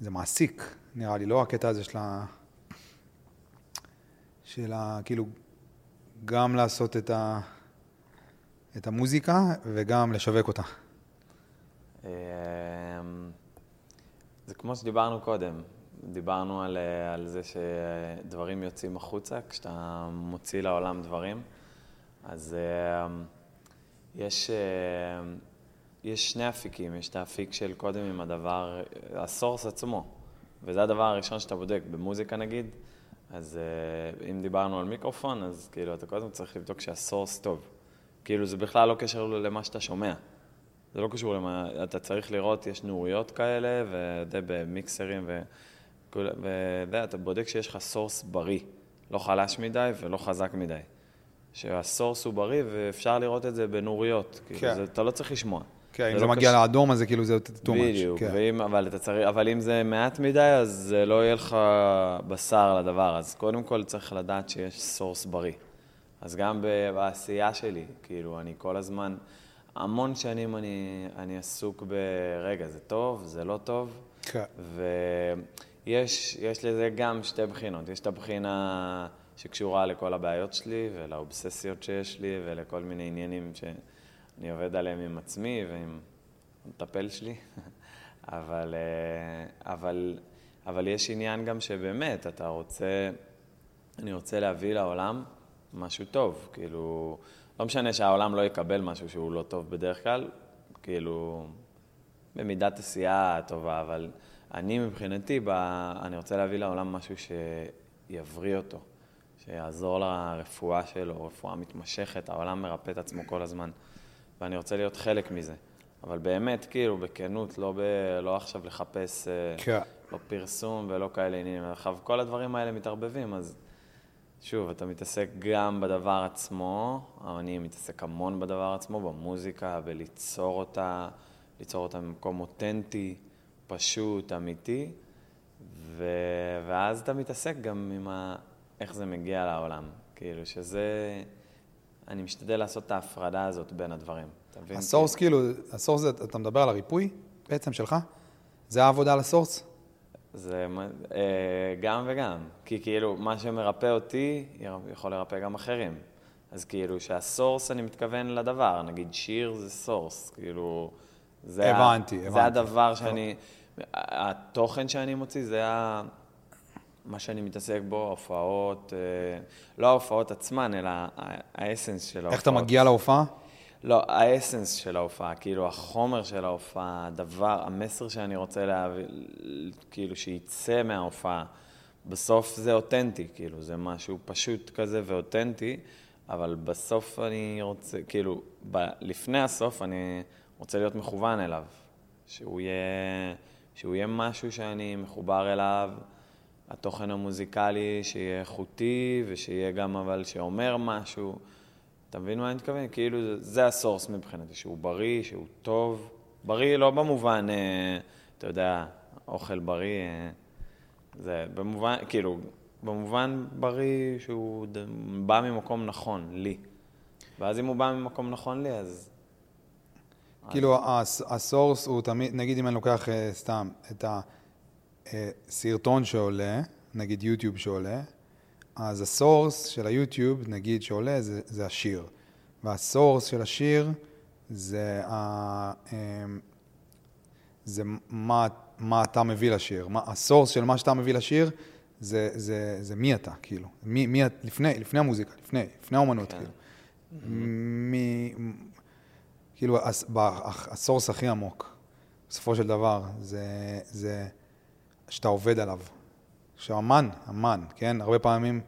זה מעסיק, נראה לי, לא הקטע הזה של ה... של ה... כאילו, גם לעשות את, ה... את המוזיקה וגם לשווק אותה. אמ, זה כמו שדיברנו קודם, דיברנו על, אה, על זה שדברים יוצאים החוצה, כשאתה מוציא לעולם דברים. אז אמ, יש, אה, יש שני אפיקים, יש את האפיק של קודם עם הדבר, ה source עצמו, וזה הדבר הראשון שאתה בודק, במוזיקה נגיד, אז אה, אם דיברנו על מיקרופון, אז כאילו אתה קודם צריך לבדוק שה source טוב. כאילו זה בכלל לא קשר למה שאתה שומע. זה לא קשור למה, אתה צריך לראות, יש נוריות כאלה, ודי במיקסרים, ו... ואתה בודק שיש לך source בריא, לא חלש מדי ולא חזק מדי. שה source הוא בריא, ואפשר לראות את זה בנוריות. כאילו, כן. זה, אתה לא צריך לשמוע. כן, אם זה לא מגיע קש... לאדום, אז זה כאילו זה too much. בדיוק, כן. ואם, אבל, אתה צריך, אבל אם זה מעט מדי, אז זה לא יהיה לך בשר לדבר. אז קודם כל צריך לדעת שיש source בריא. אז גם בעשייה שלי, כאילו, אני כל הזמן, המון שנים אני, אני עסוק ברגע, זה טוב, זה לא טוב. כן. ויש לזה גם שתי בחינות. יש את הבחינה שקשורה לכל הבעיות שלי ולאובססיות שיש לי ולכל מיני עניינים שאני עובד עליהם עם עצמי ועם המטפל שלי. אבל, אה, אבל, אבל יש עניין גם שבאמת, אתה רוצה, אני רוצה להביא לעולם משהו טוב. כאילו, לא משנה שהעולם לא יקבל משהו שהוא לא טוב בדרך כלל, כאילו, במידת עשייה טובה, אבל אני מבחינתי, אני רוצה להביא לעולם משהו שיבריא אותו. שיעזור לרפואה שלו, רפואה מתמשכת, העולם מרפא את עצמו כל הזמן, ואני רוצה להיות חלק מזה. אבל באמת, כאילו, בכנות, לא, ב, לא עכשיו לחפש, אה, כן. לא פרסום ולא כאלה עניינים. עכשיו, כל הדברים האלה מתערבבים, אז שוב, אתה מתעסק גם בדבר עצמו, אני מתעסק המון בדבר עצמו, במוזיקה, בליצור אותה, ליצור אותה במקום אותנטי, פשוט, אמיתי, ו... ואז אתה מתעסק גם עם ה... איך זה מגיע לעולם. כאילו, שזה... אני משתדל לעשות את ההפרדה הזאת בין הדברים. אתה מבין? הסורס, כאילו, הסורס, אתה מדבר על הריפוי בעצם שלך? זה העבודה על ה source? זה אה, גם וגם. כי כאילו, מה שמרפא אותי, יכול לרפא גם אחרים. אז כאילו, שה source, אני מתכוון לדבר. נגיד, שיר זה source. כאילו, זה, הבנתי, ה... הבנתי. זה הדבר שאני... התוכן שאני מוציא, זה ה... מה שאני מתעסק בו, הופעות, אה, לא ההופעות עצמן, אלא האסנס של ההופעות. איך אתה מגיע להופעה? לא, האסנס של ההופעה, כאילו החומר של ההופעה, הדבר, המסר שאני רוצה להביא, כאילו שיצא מההופעה. בסוף זה אותנטי, כאילו, זה משהו פשוט כזה ואותנטי, אבל בסוף אני רוצה, כאילו, ב, לפני הסוף אני רוצה להיות מכוון אליו. שהוא יהיה, שהוא יהיה משהו שאני מחובר אליו. התוכן המוזיקלי שיהיה איכותי ושיהיה גם אבל שאומר משהו. אתה מבין מה אני מתכוון? כאילו זה, הסורס מבחינתי, שהוא בריא, שהוא טוב. בריא לא במובן, אה, אתה יודע, אוכל בריא, אה, זה במובן, כאילו, במובן בריא שהוא בא ממקום נכון, לי. ואז אם הוא בא ממקום נכון לי, אז... כאילו, אז... הסורס הוא תמיד, נגיד אם אני לוקח אה, סתם את ה... אה, סרטון שעולה, נגיד יוטיוב שעולה, אז הסורס של היוטיוב, נגיד שעולה, זה, זה השיר. והסורס של השיר זה, ה, אמ, זה מה, מה אתה מביא לשיר. מה, הסורס של מה שאתה מביא לשיר זה, זה, זה מי אתה, כאילו. מי, מי, לפני, לפני המוזיקה, לפני, לפני האומנות, כן. כאילו. מי, כאילו, הסורס הכי עמוק, בסופו של דבר, זה, זה שאתה עובד עליו. עכשיו, אמן, אמן, כן? הרבה פעמים,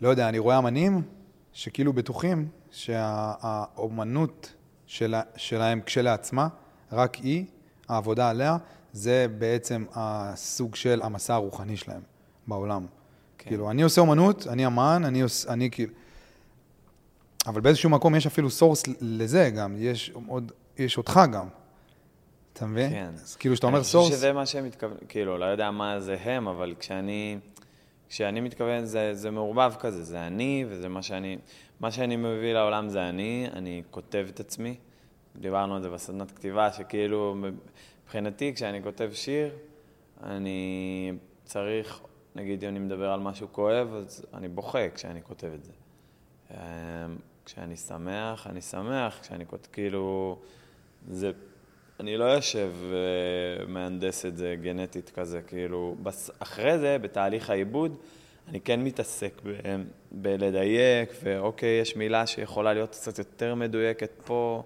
לא יודע, אני רואה אמנים שכאילו בטוחים שהאומנות שלה, שלהם כשלעצמה, רק היא, העבודה עליה, זה בעצם הסוג של המסע הרוחני שלהם בעולם. כן. כאילו, אני עושה אומנות, אני אמן, אני עושה, אני כאילו... אבל באיזשהו מקום יש אפילו source לזה גם, יש עוד, יש אותך גם. אתה מבין? כן. אז כאילו, כשאתה אומר source... אני חושב שזה מה שהם מתכוונים, כאילו, לא יודע מה זה הם, אבל כשאני, כשאני מתכוון, זה, זה מעורבב כזה, זה אני, וזה מה שאני, מה שאני מביא לעולם זה אני, אני כותב את עצמי. דיברנו על זה בסדנת כתיבה, שכאילו, מבחינתי, כשאני כותב שיר, אני צריך, נגיד אם אני מדבר על משהו כואב, אז אני בוכה כשאני כותב את זה. אמ, כשאני שמח, אני שמח, כשאני כותב, כאילו, זה, אני לא יושב ומהנדס את זה גנטית כזה, כאילו, אחרי זה, בתהליך העיבוד, אני כן מתעסק ב, בלדייק, ואוקיי, יש מילה שיכולה להיות קצת יותר מדויקת פה,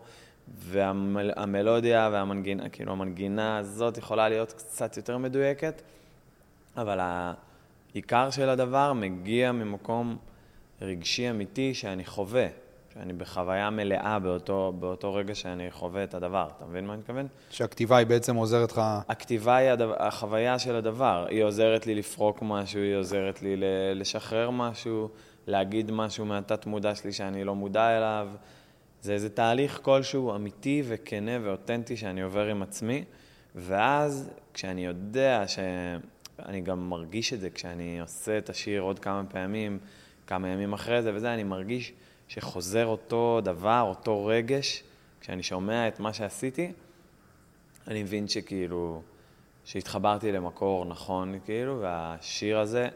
והמלודיה והמנגינה, כאילו המנגינה הזאת יכולה להיות קצת יותר מדויקת, אבל העיקר של הדבר מגיע ממקום רגשי אמיתי שאני חווה, שאני בחוויה מלאה באותו, באותו רגע שאני חווה את הדבר. אתה מבין מה אני מתכוון? שהכתיבה היא בעצם עוזרת לך... הכתיבה היא הדבר, החוויה של הדבר. היא עוזרת לי לפרוק משהו, היא עוזרת לי לשחרר משהו, להגיד משהו מהתת-מודע שלי שאני לא מודע אליו. זה איזה תהליך כלשהו אמיתי וכנה ואותנטי שאני עובר עם עצמי, ואז כשאני יודע ש... אני גם מרגיש את זה כשאני עושה את השיר עוד כמה פעמים, כמה ימים אחרי זה וזה, אני מרגיש שחוזר אותו דבר, אותו רגש, כשאני שומע את מה שעשיתי, אני מבין שכאילו, שהתחברתי למקור נכון, כאילו, והשיר הזה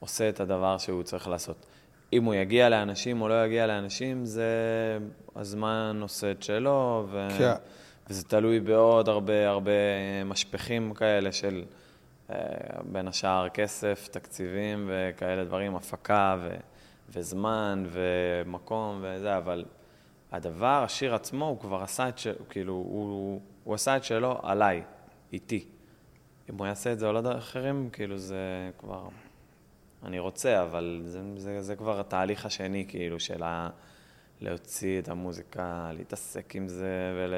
עושה את הדבר שהוא צריך לעשות. אם הוא יגיע לאנשים או לא יגיע לאנשים, זה הזמן עושה את שלו, ו... כן. וזה תלוי בעוד הרבה הרבה משפכים כאלה של אה, בין השאר כסף, תקציבים וכאלה דברים, הפקה ו... וזמן ומקום וזה, אבל הדבר, השיר עצמו, הוא כבר עשה את שלו, כאילו, הוא, הוא עשה את שלו עליי, איתי. אם הוא יעשה את זה על אחרים, כאילו זה כבר אני רוצה, אבל זה, זה, זה כבר התהליך השני, כאילו, של ה... להוציא את המוזיקה, להתעסק עם זה ול...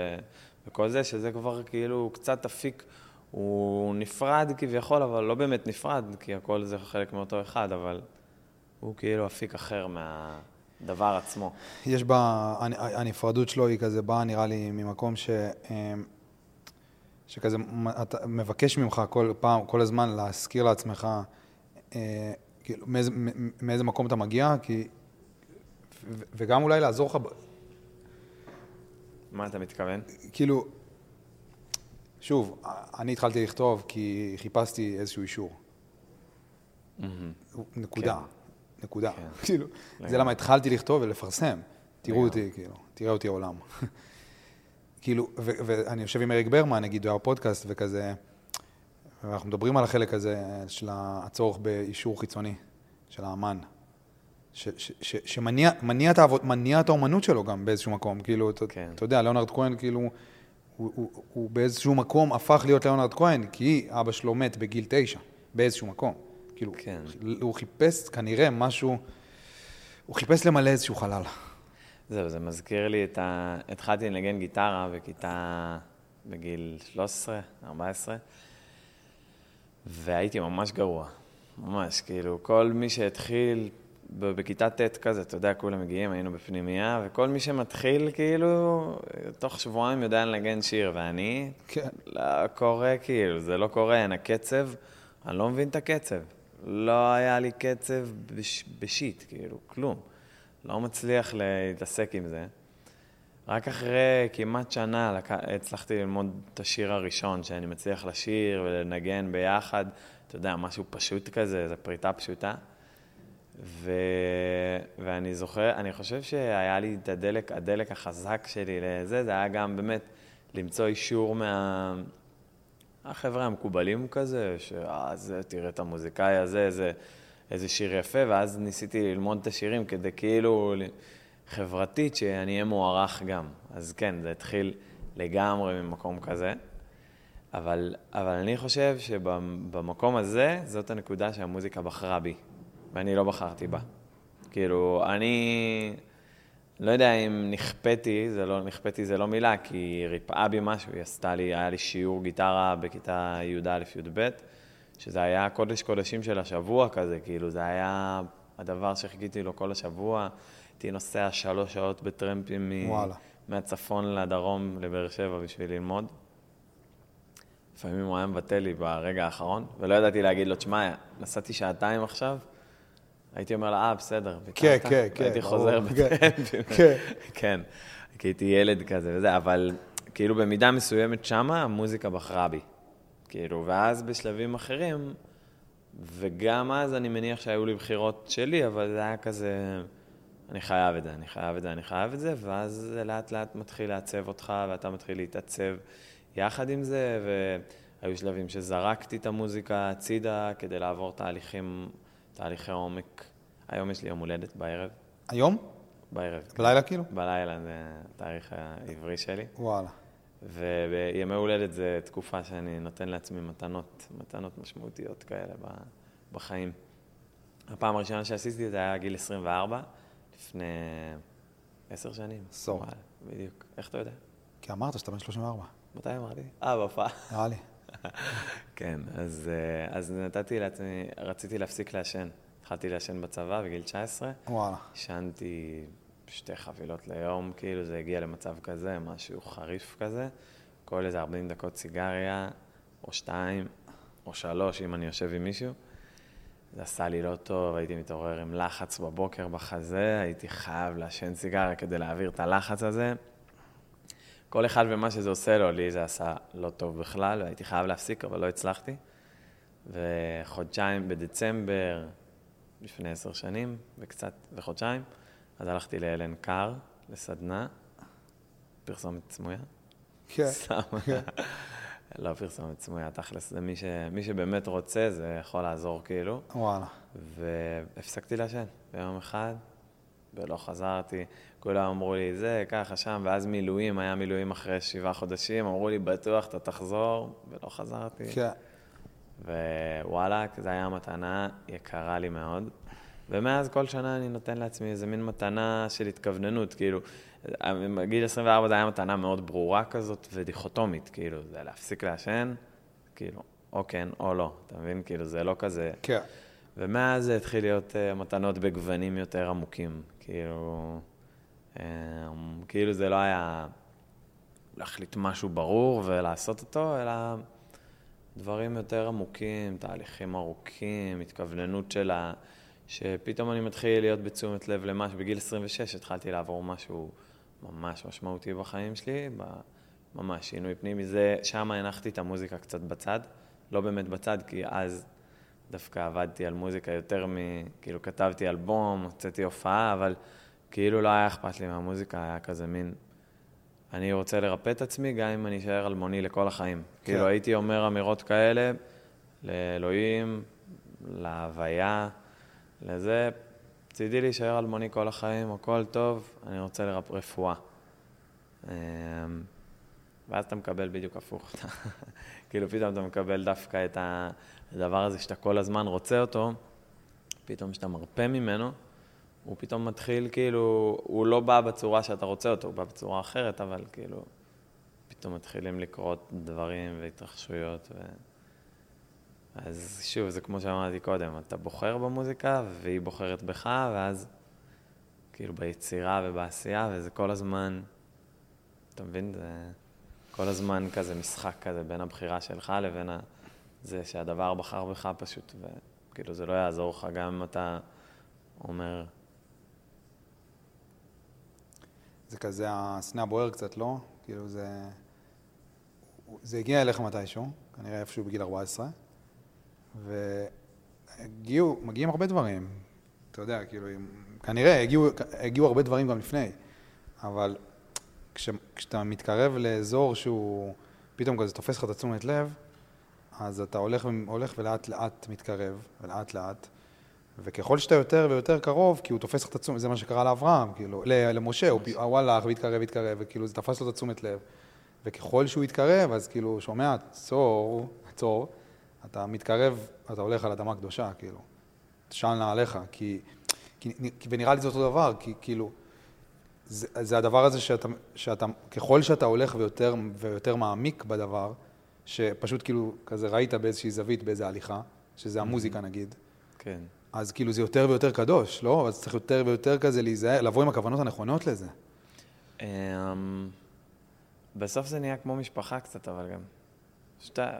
וכל זה, שזה כבר כאילו קצת אפיק, הוא נפרד כביכול, אבל לא באמת נפרד, כי הכל זה חלק מאותו אחד, אבל הוא כאילו אפיק אחר מהדבר עצמו. יש בה, הנפרדות שלו היא כזה באה, נראה לי, ממקום ש... אמ, שכזה, אתה מבקש ממך כל פעם, כל הזמן להזכיר לעצמך אה, כאילו, מאיזה, מאיזה מקום אתה מגיע, כי... וגם אולי לעזור לך... מה אתה מתכוון? כאילו, שוב, אני התחלתי לכתוב כי חיפשתי איזשהו אישור. נקודה. כן. נקודה. כן. כאילו, זה למה התחלתי לכתוב ולפרסם. תראו אותי, כאילו, תראה אותי העולם. כאילו, ואני יושב עם אריק ברמן, נגיד, הוא היה פודקאסט וכזה, ואנחנו מדברים על החלק הזה של הצורך באישור חיצוני של האמן, שמניע את, העבוד, את האומנות שלו גם באיזשהו מקום, כאילו, כן. אתה יודע, ליאונרד כהן, כאילו, הוא, הוא, הוא באיזשהו מקום הפך להיות ליאונרד כהן, כי אבא שלו מת בגיל תשע, באיזשהו מקום. כאילו, כן. הוא חיפש כנראה משהו, הוא חיפש למלא איזשהו חלל. זהו, זה מזכיר לי את ה... התחלתי לנגן גיטרה בכיתה, בגיל 13, 14. והייתי ממש גרוע, ממש, כאילו, כל מי שהתחיל בכיתה ט' כזה, אתה יודע, כולם מגיעים, היינו בפנימייה, וכל מי שמתחיל, כאילו, תוך שבועיים יודע לנגן שיר, ואני, כן. לא קורה, כאילו, זה לא קורה, אין הקצב, אני לא מבין את הקצב. לא היה לי קצב בש, בשיט, כאילו, כלום. לא מצליח להתעסק עם זה. רק אחרי כמעט שנה הצלחתי ללמוד את השיר הראשון, שאני מצליח לשיר ולנגן ביחד. אתה יודע, משהו פשוט כזה, זו פריטה פשוטה. ו... ואני זוכר, אני חושב שהיה לי את הדלק, הדלק החזק שלי לזה, זה היה גם באמת למצוא אישור מה... החבר'ה המקובלים כזה, שאה, זה, תראה את המוזיקאי הזה, איזה, איזה שיר יפה, ואז ניסיתי ללמוד את השירים כדי כאילו... חברתית, שאני אהיה מוערך גם. אז כן, זה התחיל לגמרי ממקום כזה. אבל, אבל אני חושב שבמקום הזה, זאת הנקודה שהמוזיקה בחרה בי, ואני לא בחרתי בה. כאילו, אני לא יודע אם נכפתי, זה לא, נכפתי זה לא מילה, כי היא ריפאה בי משהו, היא עשתה לי, היה לי שיעור גיטרה בכיתה י"א-י"ב, שזה היה קודש קודשים של השבוע כזה, כאילו, זה היה הדבר שחיכיתי לו כל השבוע. הייתי נוסע שלוש שעות בטרמפים מ... מהצפון לדרום לבאר שבע בשביל ללמוד. לפעמים הוא היה מבטל לי ברגע האחרון, ולא ידעתי להגיד לו, תשמע, נסעתי שעתיים עכשיו, הייתי אומר לה, אה, בסדר, כן, כן, כן. הייתי חוזר בטרמפים. כן. כן, כי הייתי ילד כזה וזה, אבל כאילו במידה מסוימת שמה, המוזיקה בחרה בי. כאילו, ואז בשלבים אחרים, וגם אז אני מניח שהיו לי בחירות שלי, אבל זה היה כזה, אני חייב את זה, אני חייב את זה, אני חייב את זה, ואז זה לאט לאט מתחיל לעצב אותך, ואתה מתחיל להתעצב יחד עם זה, והיו שלבים שזרקתי את המוזיקה הצידה כדי לעבור תהליכים, תהליכי עומק. היום יש לי יום הולדת בערב. היום? בערב. בלילה כאילו? בלילה, זה התאריך העברי שלי. וואלה. ובימי הולדת זה תקופה שאני נותן לעצמי מתנות, מתנות משמעותיות כאלה בחיים. הפעם הראשונה שעשיתי את זה היה גיל 24, לפני עשר שנים. עשור. בדיוק. איך אתה יודע? כי אמרת שאתה בן 34. מתי אמרתי? אה, בהופעה. נראה לי. כן, אז, אה, אז נתתי לעצמי, רציתי להפסיק לעשן. התחלתי לעשן בצבא בגיל 19. וואלה. עישנתי שתי חבילות ליום, כאילו זה הגיע למצב כזה, משהו חריף כזה. כל איזה 40 דקות סיגריה, או שתיים, או שלוש, אם אני יושב עם מישהו. זה עשה לי לא טוב, הייתי מתעורר עם לחץ בבוקר בחזה, הייתי חייב לעשן סיגריה כדי להעביר את הלחץ הזה. כל אחד ומה שזה עושה לו, לי זה עשה לא טוב בכלל, והייתי חייב להפסיק, אבל לא הצלחתי. וחודשיים בדצמבר, לפני עשר שנים, וקצת, וחודשיים, אז הלכתי לאלן קאר, לסדנה, פרסומת סמויה. כן. סתם. לא פרסומת סמויה, תכלס, זה מי, ש... מי שבאמת רוצה, זה יכול לעזור כאילו. וואלה. והפסקתי לעשן ביום אחד, ולא חזרתי. כולם אמרו לי, זה, ככה, שם, ואז מילואים, היה מילואים אחרי שבעה חודשים, אמרו לי, בטוח, אתה תחזור, ולא חזרתי. כן. ווואלה, זו הייתה מתנה יקרה לי מאוד. ומאז כל שנה אני נותן לעצמי איזה מין מתנה של התכווננות, כאילו, גיל 24 זה היה מתנה מאוד ברורה כזאת ודיכוטומית, כאילו, זה להפסיק לעשן, כאילו, או כן או לא, אתה מבין? כאילו, זה לא כזה... כן. ומאז זה התחיל להיות uh, מתנות בגוונים יותר עמוקים, כאילו, um, כאילו זה לא היה להחליט משהו ברור ולעשות אותו, אלא דברים יותר עמוקים, תהליכים ארוכים, התכווננות של ה... שפתאום אני מתחיל להיות בתשומת לב למשהו. בגיל 26 התחלתי לעבור משהו ממש משמעותי בחיים שלי, ממש שינוי פנימי. זה, שם הנחתי את המוזיקה קצת בצד. לא באמת בצד, כי אז דווקא עבדתי על מוזיקה יותר מ... כאילו כתבתי אלבום, הוצאתי הופעה, אבל כאילו לא היה אכפת לי מהמוזיקה, היה כזה מין... אני רוצה לרפא את עצמי, גם אם אני אשאר אלמוני לכל החיים. כן. כאילו הייתי אומר אמירות כאלה לאלוהים, להוויה, לזה, צידי להישאר אלמוני כל החיים, הכל טוב, אני רוצה לרפ... רפואה. אמ, ואז אתה מקבל בדיוק הפוך. כאילו פתאום אתה מקבל דווקא את הדבר הזה שאתה כל הזמן רוצה אותו, פתאום כשאתה מרפא ממנו, הוא פתאום מתחיל כאילו, הוא לא בא בצורה שאתה רוצה אותו, הוא בא בצורה אחרת, אבל כאילו, פתאום מתחילים לקרות דברים והתרחשויות. ו... אז שוב, זה כמו שאמרתי קודם, אתה בוחר במוזיקה והיא בוחרת בך, ואז כאילו ביצירה ובעשייה, וזה כל הזמן, אתה מבין? זה כל הזמן כזה משחק כזה בין הבחירה שלך לבין זה שהדבר בחר בך פשוט, וכאילו זה לא יעזור לך גם אם אתה אומר... זה כזה, הסנה בוער קצת, לא? כאילו זה... זה הגיע אליך מתישהו, כנראה איפשהו בגיל 14. והגיעו, מגיעים הרבה דברים, אתה יודע, כאילו, כנראה הגיעו, הגיעו הרבה דברים גם לפני, אבל כש, כשאתה מתקרב לאזור שהוא פתאום כזה תופס לך את התשומת לב, אז אתה הולך, הולך ולאט לאט מתקרב, ולאט לאט, וככל שאתה יותר ויותר קרוב, כי הוא תופס לך את התשומת, זה מה שקרה לאברהם, כאילו, למשה, הוא, הוא הלך והתקרב והתקרב, וכאילו זה תפס לו את התשומת לב, וככל שהוא התקרב, אז כאילו, שומע, צור, צור, אתה מתקרב, אתה הולך על אדמה קדושה, כאילו. של נעליך, כי, כי, ונראה לי זה אותו דבר, כי כאילו, זה, זה הדבר הזה שאתה, שאתה, ככל שאתה הולך ויותר, ויותר מעמיק בדבר, שפשוט כאילו, כזה ראית באיזושהי זווית, באיזו הליכה, שזה המוזיקה נגיד. כן. אז כאילו זה יותר ויותר קדוש, לא? אז צריך יותר ויותר כזה להיזהר, לבוא עם הכוונות הנכונות לזה. Um, בסוף זה נהיה כמו משפחה קצת, אבל גם. שאתה,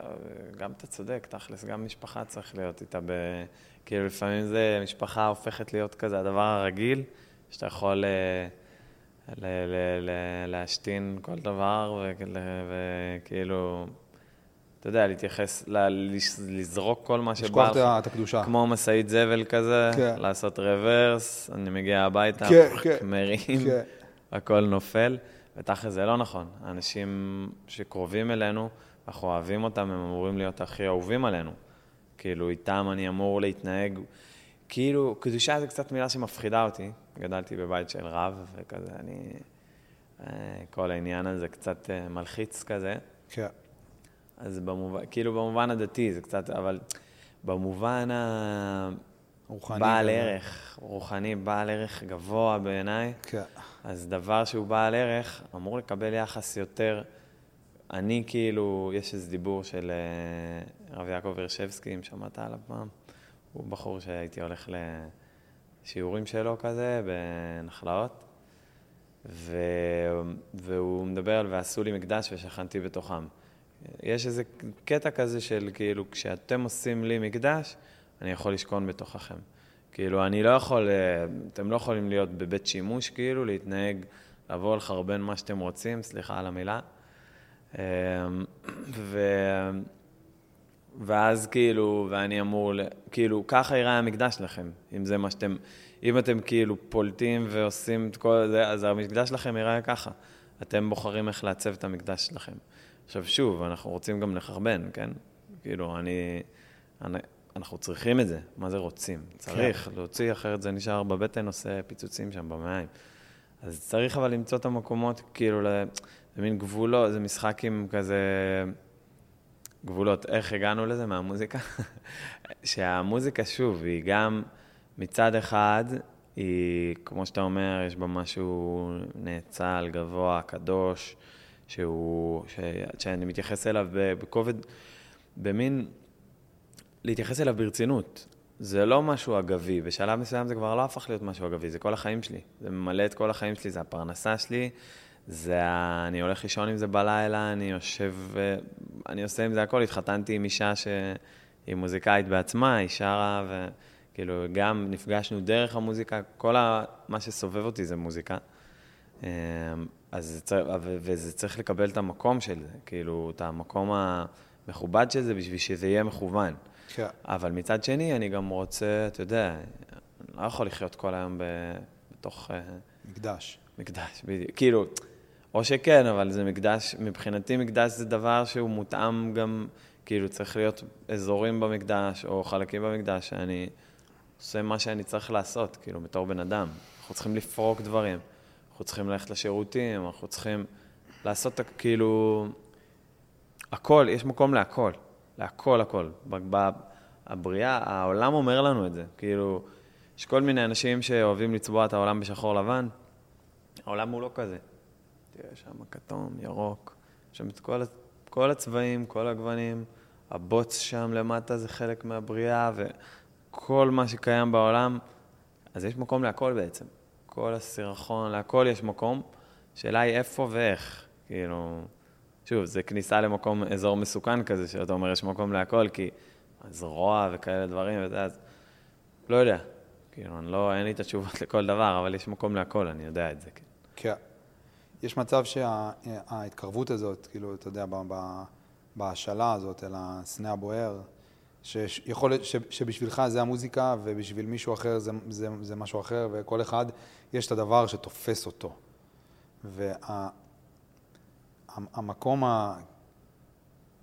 גם אתה צודק, תכלס, גם משפחה צריך להיות איתה ב... כאילו, לפעמים זה, משפחה הופכת להיות כזה הדבר הרגיל, שאתה יכול אה, ל, ל, ל, להשתין כל דבר, וכאילו, אתה יודע, להתייחס, ל- לזרוק כל מה שבא לשכוח לך. את הקדושה. כמו משאית זבל כזה, כן. לעשות רוורס, אני מגיע הביתה, כן, כן. מרים, כן. הכל נופל, ותכל'ס זה לא נכון. האנשים שקרובים אלינו, אנחנו אוהבים אותם, הם אמורים להיות הכי אהובים עלינו. כאילו, איתם אני אמור להתנהג, כאילו, קדושה זה קצת מילה שמפחידה אותי. גדלתי בבית של רב, וכזה, אני... אה, כל העניין הזה קצת אה, מלחיץ כזה. כן. אז במובן, כאילו במובן הדתי זה קצת, אבל במובן ה... רוחני. בעל כזה. ערך, רוחני, בעל ערך גבוה בעיניי, כן. אז דבר שהוא בעל ערך אמור לקבל יחס יותר... אני כאילו, יש איזה דיבור של אה, רב יעקב הרשבסקי, אם שמעת עליו פעם, הוא בחור שהייתי הולך לשיעורים שלו כזה, בנחלאות, ו... והוא מדבר על ועשו לי מקדש ושכנתי בתוכם. יש איזה קטע כזה של כאילו, כשאתם עושים לי מקדש, אני יכול לשכון בתוככם. כאילו, אני לא יכול, אה, אתם לא יכולים להיות בבית שימוש, כאילו, להתנהג, לבוא לחרבן מה שאתם רוצים, סליחה על המילה. אה, ו... ואז כאילו, ואני אמור, כאילו, ככה ייראה המקדש שלכם, אם זה מה שאתם, אם אתם כאילו פולטים ועושים את כל זה, אז המקדש שלכם ייראה ככה. אתם בוחרים איך לעצב את המקדש שלכם. עכשיו, שוב, אנחנו רוצים גם לחרבן, כן? כאילו, אני, אני אנחנו צריכים את זה. מה זה רוצים? צריך להוציא, אחרת זה נשאר בבטן, עושה פיצוצים שם במעיים. אז צריך אבל למצוא את המקומות, כאילו, ל- זה מין גבולות, זה משחק עם כזה... גבולות. איך הגענו לזה מהמוזיקה? שהמוזיקה, שוב, היא גם מצד אחד, היא, כמו שאתה אומר, יש בה משהו נאצל, גבוה, קדוש, שהוא, ש, שאני מתייחס אליו בכובד, במין, להתייחס אליו ברצינות. זה לא משהו אגבי, בשלב מסוים זה כבר לא הפך להיות משהו אגבי, זה כל החיים שלי. זה ממלא את כל החיים שלי, זה הפרנסה שלי, זה ה... אני הולך לישון עם זה בלילה, אני יושב, ו- אני עושה עם זה הכל. התחתנתי עם אישה שהיא מוזיקאית בעצמה, היא שרה, וכאילו גם נפגשנו דרך המוזיקה, כל ה... מה שסובב אותי זה מוזיקה. אז זה צריך, וזה צריך לקבל את המקום של זה, כאילו, את המקום המכובד של זה, בשביל שזה יהיה מכוון. כן. אבל מצד שני, אני גם רוצה, אתה יודע, אני לא יכול לחיות כל היום ב... בתוך אה, מקדש. מקדש, בדיוק. כאילו, או שכן, אבל זה מקדש, מבחינתי מקדש זה דבר שהוא מותאם גם, כאילו, צריך להיות אזורים במקדש, או חלקים במקדש, שאני עושה מה שאני צריך לעשות, כאילו, בתור בן אדם. אנחנו צריכים לפרוק דברים, אנחנו צריכים ללכת לשירותים, אנחנו צריכים לעשות, כאילו, הכל, יש מקום להכל, להכל, הכל. ב- ב- הבריאה, העולם אומר לנו את זה, כאילו, יש כל מיני אנשים שאוהבים לצבוע את העולם בשחור לבן, העולם הוא לא כזה. תראה שם כתום, ירוק, יש שם את כל, כל הצבעים, כל הגוונים, הבוץ שם למטה זה חלק מהבריאה, וכל מה שקיים בעולם, אז יש מקום להכל בעצם. כל הסירחון, להכל יש מקום. השאלה היא איפה ואיך. כאילו, שוב, זה כניסה למקום, אזור מסוכן כזה, שאתה אומר, יש מקום להכל, כי זרוע וכאלה דברים, וזה, אז לא יודע. כאילו, אני לא, אין לי את התשובות לכל דבר, אבל יש מקום להכל, אני יודע את זה. כן. כן. יש מצב שההתקרבות הזאת, כאילו, אתה יודע, בהשאלה הזאת אל הסנה הבוער, שיכול להיות שבשבילך זה המוזיקה ובשביל מישהו אחר זה, זה, זה משהו אחר, וכל אחד יש את הדבר שתופס אותו. והמקום ה...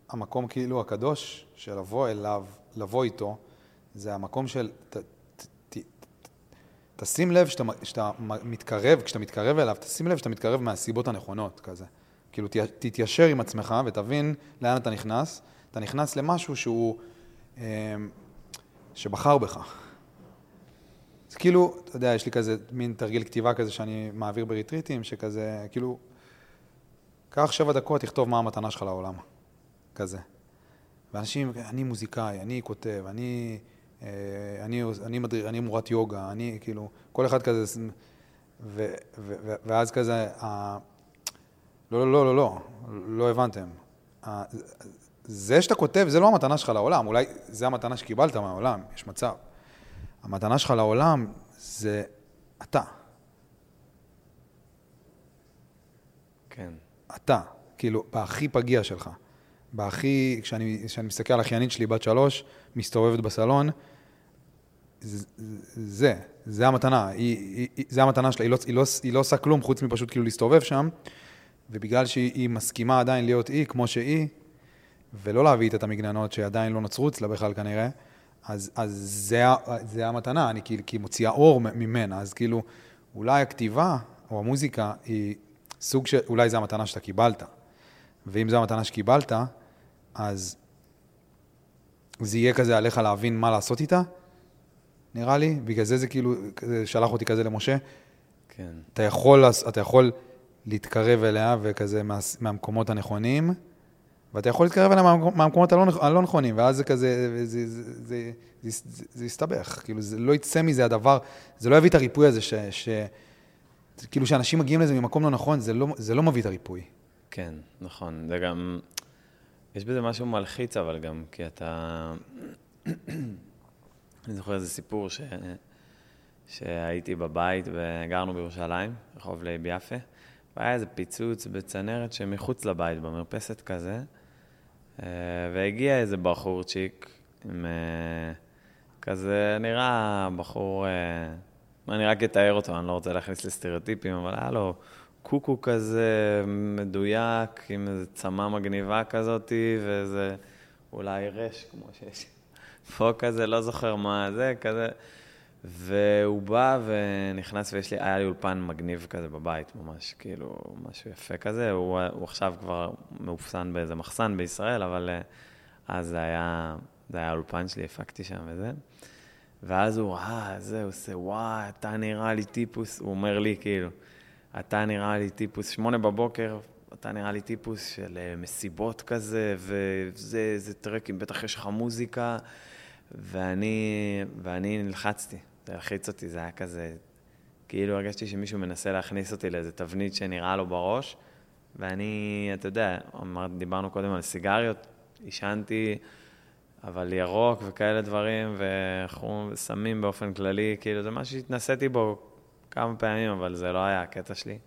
המקום כאילו הקדוש של לבוא אליו, לבוא איתו, זה המקום של... ת, ת, ת, תשים לב שאתה, שאתה מתקרב, כשאתה מתקרב אליו, תשים לב שאתה מתקרב מהסיבות הנכונות, כזה. כאילו, ת, תתיישר עם עצמך ותבין לאן אתה נכנס. אתה נכנס למשהו שהוא... אה, שבחר בך. זה כאילו, אתה יודע, יש לי כזה מין תרגיל כתיבה כזה שאני מעביר בריטריטים, שכזה, כאילו, קח שבע דקות, תכתוב מה המתנה שלך לעולם. כזה. ואנשים, אני מוזיקאי, אני כותב, אני, אה, אני, אני, מדריר, אני מורת יוגה, אני, כאילו, כל אחד כזה, ו, ו, ו, ואז כזה, ה... לא, לא, לא, לא, לא, לא הבנתם. ה, זה שאתה כותב, זה לא המתנה שלך לעולם, אולי זה המתנה שקיבלת מהעולם, יש מצב. המתנה שלך לעולם זה אתה. כן. אתה, כאילו, בהכי פגיע שלך. בהכי, כשאני, כשאני מסתכל על אחיינית שלי, בת שלוש, מסתובבת בסלון, זה, זה, זה המתנה, היא, היא, זה המתנה שלה, היא לא, היא, לא, היא לא עושה כלום חוץ מפשוט כאילו להסתובב שם, ובגלל שהיא מסכימה עדיין להיות היא כמו שהיא, ולא להביא איתה את המגננות שעדיין לא נוצרו אצלה בכלל כנראה, אז, אז זה, זה המתנה, אני כאילו, כי היא מוציאה אור ממנה, אז כאילו, אולי הכתיבה או המוזיקה היא סוג של, אולי זו המתנה שאתה קיבלת. ואם זו המתנה שקיבלת, אז זה יהיה כזה עליך להבין מה לעשות איתה, נראה לי. בגלל זה זה כאילו, זה שלח אותי כזה למשה. כן. אתה יכול, אתה יכול להתקרב אליה וכזה מה, מהמקומות הנכונים, ואתה יכול להתקרב אליה מהמקומות הלא, הלא נכונים, ואז זה כזה, זה, זה, זה, זה, זה, זה יסתבך. כאילו, זה לא יצא מזה הדבר, זה לא יביא את הריפוי הזה ש... ש כאילו, כשאנשים מגיעים לזה ממקום לא נכון, זה לא, זה לא מביא את הריפוי. כן, נכון. זה גם... יש בזה משהו מלחיץ, אבל גם, כי אתה... אני זוכר איזה סיפור ש... שהייתי בבית וגרנו בירושלים, רחוב לייב יפה, והיה איזה פיצוץ בצנרת שמחוץ לבית, במרפסת כזה, והגיע איזה בחורצ'יק עם אה, כזה, נראה בחור, אה, אני רק אתאר אותו, אני לא רוצה להכניס לסטריאוטיפים, אבל היה לו קוקו כזה מדויק, עם איזה צמה מגניבה כזאתי, ואיזה אולי רש, כמו שיש פה כזה, לא זוכר מה זה, כזה. והוא בא ונכנס, ויש לי, היה לי אולפן מגניב כזה בבית, ממש, כאילו, משהו יפה כזה. הוא, הוא עכשיו כבר מאופסן באיזה מחסן בישראל, אבל uh, אז זה היה, זה היה האולפן שלי, הפקתי שם וזה. ואז הוא ראה, זה, הוא עושה, וואי, אתה נראה לי טיפוס, הוא אומר לי, כאילו, אתה נראה לי טיפוס, שמונה בבוקר, אתה נראה לי טיפוס של uh, מסיבות כזה, וזה, איזה טרקים, בטח יש לך מוזיקה, ואני, ואני נלחצתי. זה הלחיץ אותי, זה היה כזה, כאילו הרגשתי שמישהו מנסה להכניס אותי לאיזה תבנית שנראה לו בראש, ואני, אתה יודע, אמר, דיברנו קודם על סיגריות, עישנתי, אבל ירוק וכאלה דברים, ואנחנו סמים באופן כללי, כאילו זה משהו שהתנסיתי בו כמה פעמים, אבל זה לא היה הקטע שלי.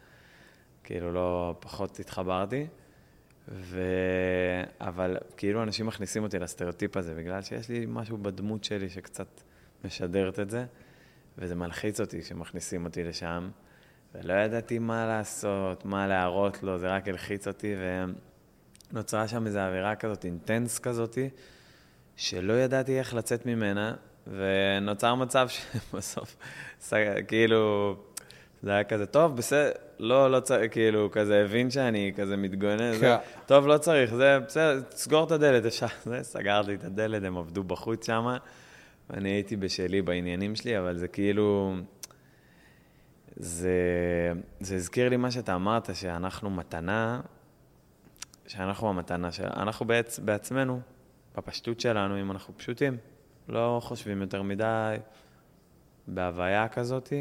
כאילו לא, פחות התחברתי. ו... אבל כאילו אנשים מכניסים אותי לסטריאוטיפ הזה, בגלל שיש לי משהו בדמות שלי שקצת משדרת את זה. וזה מלחיץ אותי כשמכניסים אותי לשם, ולא ידעתי מה לעשות, מה להראות לו, זה רק הלחיץ אותי, ונוצרה שם איזו אווירה כזאת, אינטנס כזאת, שלא ידעתי איך לצאת ממנה, ונוצר מצב שבסוף, כאילו, זה היה כזה, טוב, בסדר, לא, לא צריך, כאילו, כזה הבין שאני כזה מתגונן, זה, כן. טוב, לא צריך, זה, בסדר, סגור את הדלת, אפשר, זה, סגרתי את הדלת, הם עבדו בחוץ שם. אני הייתי בשלי בעניינים שלי, אבל זה כאילו... זה, זה הזכיר לי מה שאתה אמרת, שאנחנו מתנה, שאנחנו המתנה של... אנחנו בעצ, בעצמנו, בפשטות שלנו, אם אנחנו פשוטים, לא חושבים יותר מדי בהוויה כזאת,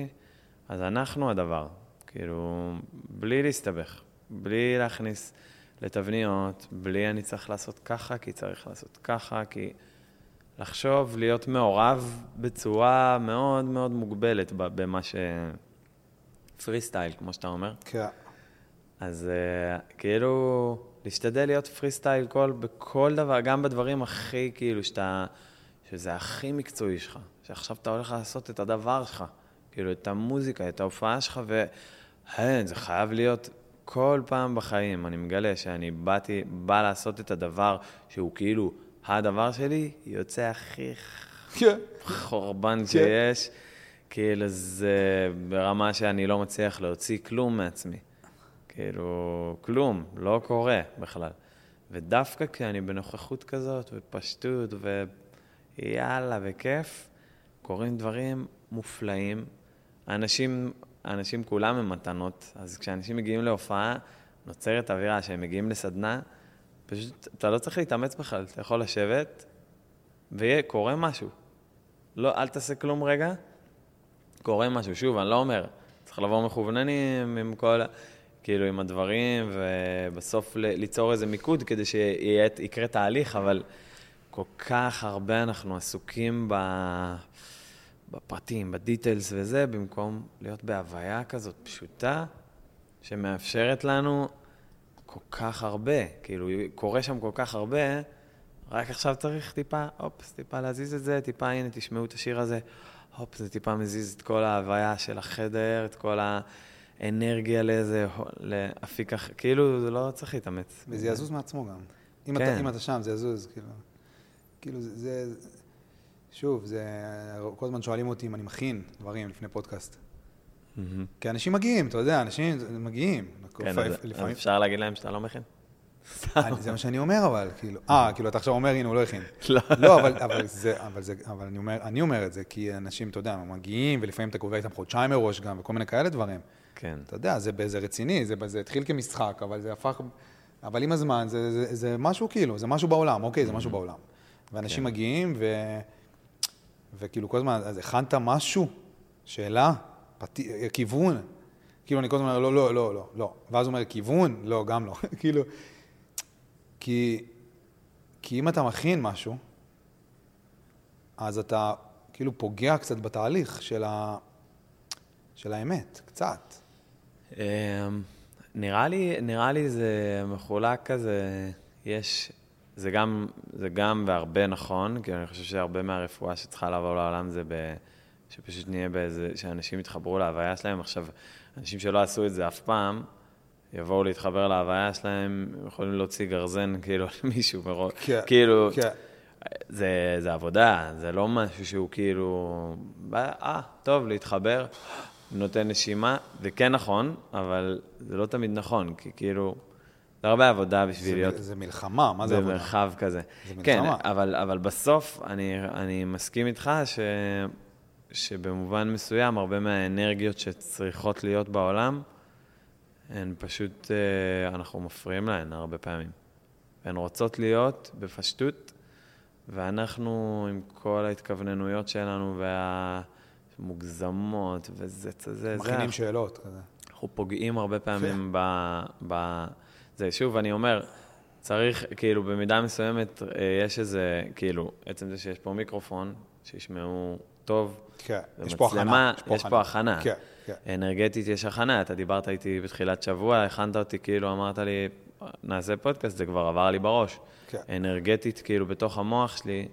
אז אנחנו הדבר, כאילו, בלי להסתבך, בלי להכניס לתבניות, בלי אני צריך לעשות ככה, כי צריך לעשות ככה, כי... לחשוב, להיות מעורב בצורה מאוד מאוד מוגבלת במה ש... פרי סטייל, כמו שאתה אומר. כן. אז uh, כאילו, להשתדל להיות פרי סטייל כל, בכל דבר, גם בדברים הכי, כאילו, שאתה, שזה הכי מקצועי שלך, שעכשיו אתה הולך לעשות את הדבר שלך, כאילו, את המוזיקה, את ההופעה שלך, והן, זה חייב להיות כל פעם בחיים. אני מגלה שאני באתי, בא לעשות את הדבר שהוא כאילו הדבר שלי יוצא הכי כן. חורבן כן. שיש. כאילו זה ברמה שאני לא מצליח להוציא כלום מעצמי. כאילו, כלום, לא קורה בכלל. ודווקא כשאני בנוכחות כזאת, ופשטות, ויאללה, וכיף, קורים דברים מופלאים. האנשים, האנשים כולם הם מתנות, אז כשאנשים מגיעים להופעה, נוצרת אווירה שהם מגיעים לסדנה, פשוט, אתה לא צריך להתאמץ בכלל, אתה יכול לשבת, ויהיה, קורה משהו. לא, אל תעשה כלום רגע, קורה משהו. שוב, אני לא אומר, צריך לבוא מכווננים עם כל, כאילו, עם הדברים, ובסוף ליצור איזה מיקוד כדי שיקרה תהליך, אבל כל כך הרבה אנחנו עסוקים ב... בפרטים, בדיטיילס וזה, במקום להיות בהוויה כזאת פשוטה, שמאפשרת לנו כל כך הרבה, כאילו, קורה שם כל כך הרבה, רק עכשיו צריך טיפה, הופ, טיפה להזיז את זה, טיפה, הנה, תשמעו את השיר הזה, הופ, זה טיפה מזיז את כל ההוויה של החדר, את כל האנרגיה לאיזה, לאפיק אחר, כאילו, זה לא צריך להתאמץ. וזה יזוז מעצמו גם. אם, כן. אתה, אם אתה שם, זה יזוז, כאילו. כאילו, זה, זה... שוב, זה... כל הזמן שואלים אותי אם אני מכין דברים לפני פודקאסט. מהמם. כי אנשים מגיעים, אתה יודע, אנשים מגיעים. כן, אז-. אפשר להגיד להם שאתה לא מכין? אני- זה מה שאני אומר, אבל, כאילו... אה, כאילו, אתה עכשיו אומר, הנה, הוא לא הכין. לא. לא, אבל, אבל, זה, אבל, זה, אבל אני, אומר, אני אומר את זה, כי אנשים, אתה יודע, מגיעים, ולפעמים אתה קובע איתם חודשיים מראש גם, וכל מיני כאלה דברים. כן. אתה יודע, זה, זה רציני, זה, זה התחיל כמשחק, אבל זה הפך... אבל עם הזמן, זה, זה, זה משהו כאילו, זה משהו בעולם, אוקיי, זה משהו בעולם. ואנשים כן. מגיעים, ו... וכאילו כל הזמן, אז הכנת משהו? שאלה? פת... כיוון? כאילו, אני הזמן אומר, לא, לא, לא, לא, לא. ואז הוא אומר, כיוון? לא, גם לא. כאילו, כי, כי אם אתה מכין משהו, אז אתה כאילו פוגע קצת בתהליך של, ה... של האמת, קצת. אמ, נראה לי, נראה לי זה מחולק כזה, יש, זה גם, זה גם והרבה נכון, כי אני חושב שהרבה מהרפואה שצריכה לעבור לעולם זה ב... שפשוט נהיה באיזה, שאנשים יתחברו להוויה שלהם. עכשיו, אנשים שלא עשו את זה אף פעם, יבואו להתחבר להוויה שלהם, הם יכולים להוציא גרזן כאילו למישהו מראש. כן, כאילו, כן. זה, זה עבודה, זה לא משהו שהוא כאילו, אה, טוב, להתחבר, נותן נשימה, זה כן נכון, אבל זה לא תמיד נכון, כי כאילו, זה הרבה עבודה בשביל זה, להיות זה מלחמה, מה זה עבודה? במרחב כזה. זה כן, מלחמה. אבל, אבל בסוף אני, אני מסכים איתך ש, שבמובן מסוים, הרבה מהאנרגיות שצריכות להיות בעולם, הן פשוט, אה, אנחנו מפריעים להן הרבה פעמים. הן רוצות להיות בפשטות, ואנחנו עם כל ההתכווננויות שלנו והמוגזמות, וזה, זה, זה, מכינים שאלות כזה. אנחנו פוגעים הרבה פעמים ב... ב... זה, שוב, אני אומר, צריך, כאילו, במידה מסוימת, אה, יש איזה, כאילו, עצם זה שיש פה מיקרופון, שישמעו טוב, כן, יש פה הכנה. יש פה הכנה. כן, כן. אנרגטית יש הכנה, אתה דיברת איתי בתחילת שבוע, הכנת אותי, כאילו, אמרת לי, נעשה פודקאסט, זה כבר עבר לי בראש. כן. אנרגטית, כאילו, בתוך המוח שלי,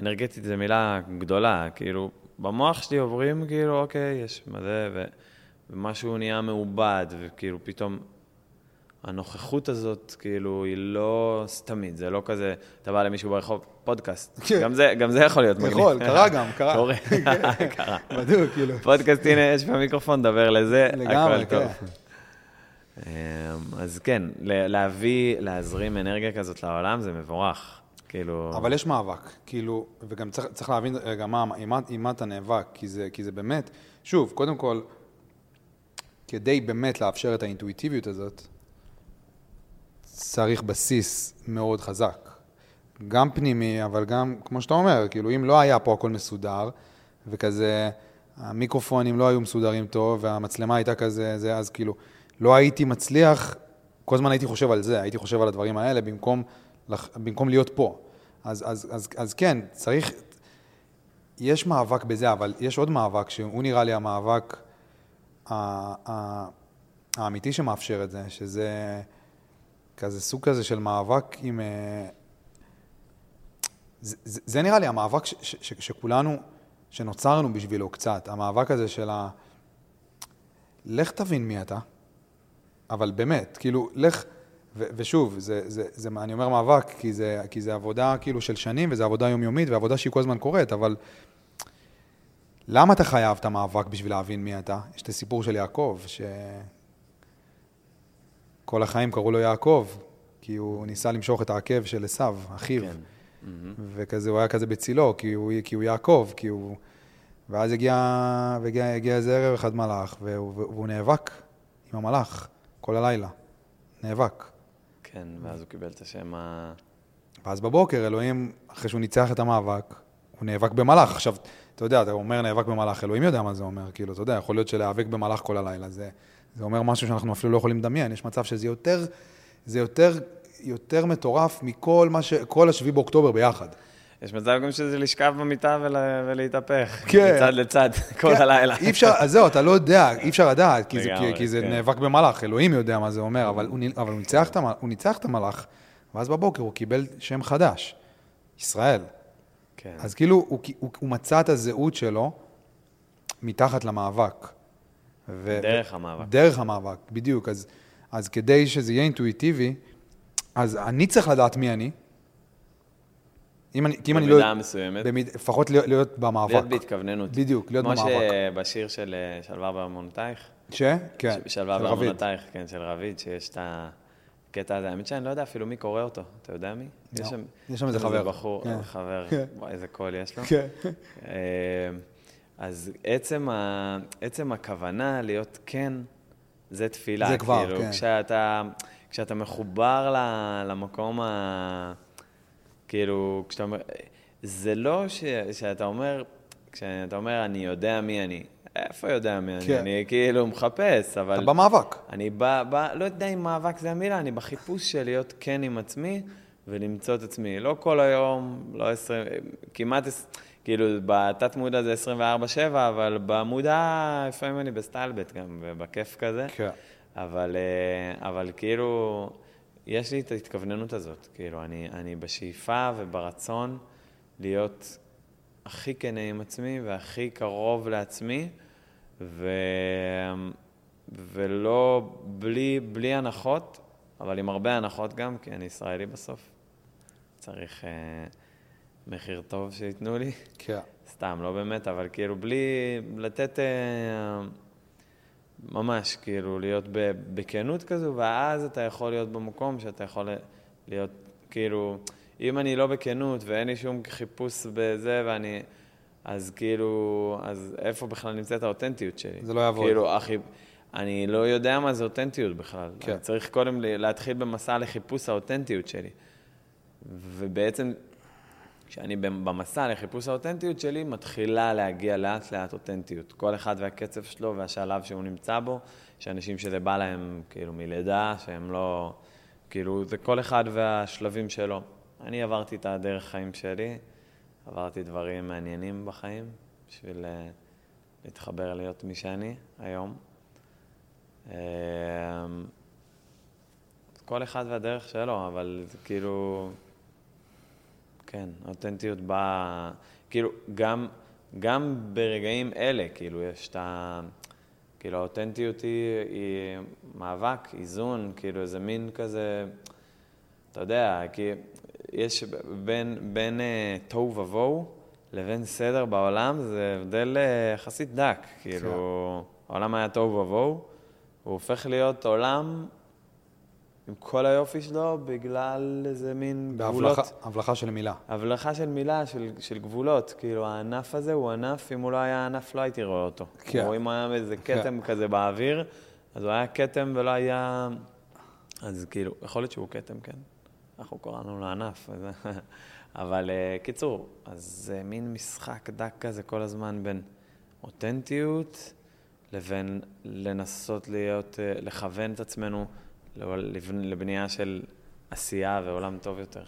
אנרגטית זו מילה גדולה, כאילו, במוח שלי עוברים, כאילו, אוקיי, יש מזה, ו... ומשהו נהיה מעובד, וכאילו, פתאום הנוכחות הזאת, כאילו, היא לא סתמית, זה לא כזה, אתה בא למישהו ברחוב, פודקאסט. כן. גם זה, גם זה יכול להיות מגניב. יכול, קרה גם, קרה. קורה, קרה. בדיוק, כאילו. פודקאסט, הנה, יש פה מיקרופון, דבר לזה, הכל טוב. כן. אמ, אז כן, להביא, להזרים אנרגיה כזאת לעולם זה מבורך. כאילו... אבל יש מאבק, כאילו, וגם צריך, צריך להבין רגע מה, עם, מה- עם מה אתה נאבק, כי זה, כי זה באמת, שוב, קודם כל, כדי באמת לאפשר את האינטואיטיביות הזאת, צריך בסיס מאוד חזק. גם פנימי, אבל גם, כמו שאתה אומר, כאילו, אם לא היה פה הכל מסודר, וכזה, המיקרופונים לא היו מסודרים טוב, והמצלמה הייתה כזה, זה, אז כאילו, לא הייתי מצליח, כל הזמן הייתי חושב על זה, הייתי חושב על הדברים האלה, במקום, במקום להיות פה. אז, אז, אז, אז כן, צריך, יש מאבק בזה, אבל יש עוד מאבק, שהוא נראה לי המאבק ה- ה- האמיתי שמאפשר את זה, שזה כזה סוג כזה של מאבק עם... אה, זה, זה, זה נראה לי המאבק ש, ש, ש, שכולנו, שנוצרנו בשבילו קצת, המאבק הזה של ה... לך תבין מי אתה, אבל באמת, כאילו, לך, ו, ושוב, זה, זה, זה, אני אומר מאבק, כי זה, כי זה עבודה כאילו של שנים, וזו עבודה יומיומית, ועבודה שהיא כל הזמן קורית, אבל למה אתה חייב את המאבק בשביל להבין מי אתה? יש את הסיפור של יעקב, שכל החיים קראו לו יעקב, כי הוא ניסה למשוך את העקב של עשיו, אחיו. כן. מהמם. וכזה, הוא היה כזה בצילו, כי הוא, כי הוא יעקב, כי הוא... ואז הגיע, והגיע, הגיע איזה ערב אחד מלאך, והוא, והוא נאבק עם המלאך כל הלילה. נאבק. כן, ואז הוא קיבל את השם ה... ואז בבוקר, אלוהים, אחרי שהוא ניצח את המאבק, הוא נאבק במלאך. עכשיו, אתה יודע, אתה אומר נאבק במלאך, אלוהים יודע מה זה אומר. כאילו, אתה יודע, יכול להיות שלהיאבק במלאך כל הלילה, זה, זה אומר משהו שאנחנו אפילו לא יכולים לדמיין. יש מצב שזה יותר, זה יותר, יותר מטורף מכל מה ש... כל השביעי באוקטובר ביחד. יש מצב גם שזה לשכב במיטה ול, ולהתהפך. כן. מצד לצד, כל כן, הלילה. אי אפשר, אז זהו, אתה לא יודע, אי אפשר לדעת, כי זה, כי, כי זה כן. נאבק במלאך, אלוהים יודע מה זה אומר, אבל הוא, אבל הוא, ניצח את, המ- הוא ניצח את המלאך, ואז בבוקר הוא קיבל שם חדש, ישראל. כן. אז כאילו, הוא, הוא, הוא מצא את הזהות שלו מתחת למאבק. ו- דרך המאבק. דרך המאבק, בדיוק. אז, אז כדי שזה יהיה אינטואיטיבי, אז אני צריך לדעת מי אני. אם אני, כי אם אני לא... במידה מסוימת. במיד, לפחות להיות, להיות במאבק. להיות בהתכווננות. בדיוק, להיות במאבק. כמו שבשיר של אה, שלווה באמונותייך, ש? כן. ש- שלווה. באמונותייך, כן, של רביד, שיש את הקטע הזה. האמת שאני לא יודע אפילו מי קורא אותו, אתה יודע מי? לא. יש שם- יש שם איזה חבר. בחור, כן. חבר, כן. איזה קול יש לו. אז עצם, ה, עצם הכוונה להיות כן, זה תפילה. זה כבר, כאילו, כן. כשאתה, כשאתה מחובר ל, למקום ה... כאילו, כשאתה אומר... זה לא ש, שאתה אומר, כשאתה אומר, אני יודע מי אני. איפה יודע מי אני? כן. אני כאילו מחפש, אבל... אתה במאבק. אני בא, בא, לא יודע אם מאבק זה המילה, אני בחיפוש של להיות כן עם עצמי ולמצוא את עצמי. לא כל היום, לא עשרים, כמעט, כאילו, בתת מודע זה 24-7, אבל במודע, לפעמים אני בסטיילבט גם, ובכיף כזה. כן. אבל, אה, אבל כאילו, יש לי את ההתכווננות הזאת. כאילו, אני, אני בשאיפה וברצון להיות הכי כנה עם עצמי והכי קרוב לעצמי, ו... ולא, בלי, בלי הנחות, אבל עם הרבה הנחות גם, כי אני ישראלי בסוף. צריך אה, מחיר טוב שייתנו לי. כן. סתם, לא באמת, אבל כאילו בלי לתת אה, ממש, כאילו להיות ב, בכנות כזו, ואז אתה יכול להיות במקום שאתה יכול להיות, כאילו, אם אני לא בכנות ואין לי שום חיפוש בזה, ואני, אז כאילו, אז איפה בכלל נמצאת האותנטיות שלי? זה לא יעבוד. כאילו, אחי, אני לא יודע מה זה אותנטיות בכלל. כן. אני צריך קודם להתחיל במסע לחיפוש האותנטיות שלי. ובעצם כשאני במסע לחיפוש האותנטיות שלי, מתחילה להגיע לאט לאט אותנטיות. כל אחד והקצב שלו והשלב שהוא נמצא בו, יש אנשים שזה בא להם כאילו מלידה, שהם לא... כאילו, זה כל אחד והשלבים שלו. אני עברתי את הדרך חיים שלי, עברתי דברים מעניינים בחיים, בשביל uh, להתחבר להיות מי שאני היום. Uh, כל אחד והדרך שלו, אבל כאילו... כן, האותנטיות באה, כאילו, גם, גם ברגעים אלה, כאילו, יש את ה... כאילו, האותנטיות היא, היא מאבק, איזון, כאילו, איזה מין כזה, אתה יודע, כי יש בין, בין אה, תוהו ובוהו לבין סדר בעולם, זה הבדל אה, יחסית דק, כאילו, העולם היה תוהו ובוהו, הוא הופך להיות עולם עם כל היופי שלו בגלל איזה מין גבולות. בהבלחה הבלחה של מילה. הבלחה של מילה, של, של גבולות. כאילו, הענף הזה הוא ענף, אם הוא לא היה ענף, לא הייתי רואה אותו. כן. או אם היה איזה כן. כתם כזה באוויר, אז הוא היה כתם ולא היה... אז כאילו, יכול להיות שהוא כתם, כן. אנחנו קראנו לו ענף. אז... אבל אה, קיצור, אז זה מין משחק דק כזה כל הזמן בין אותנטיות לבין לנסות להיות, אה, לכוון את עצמנו לבנייה של עשייה ועולם טוב יותר.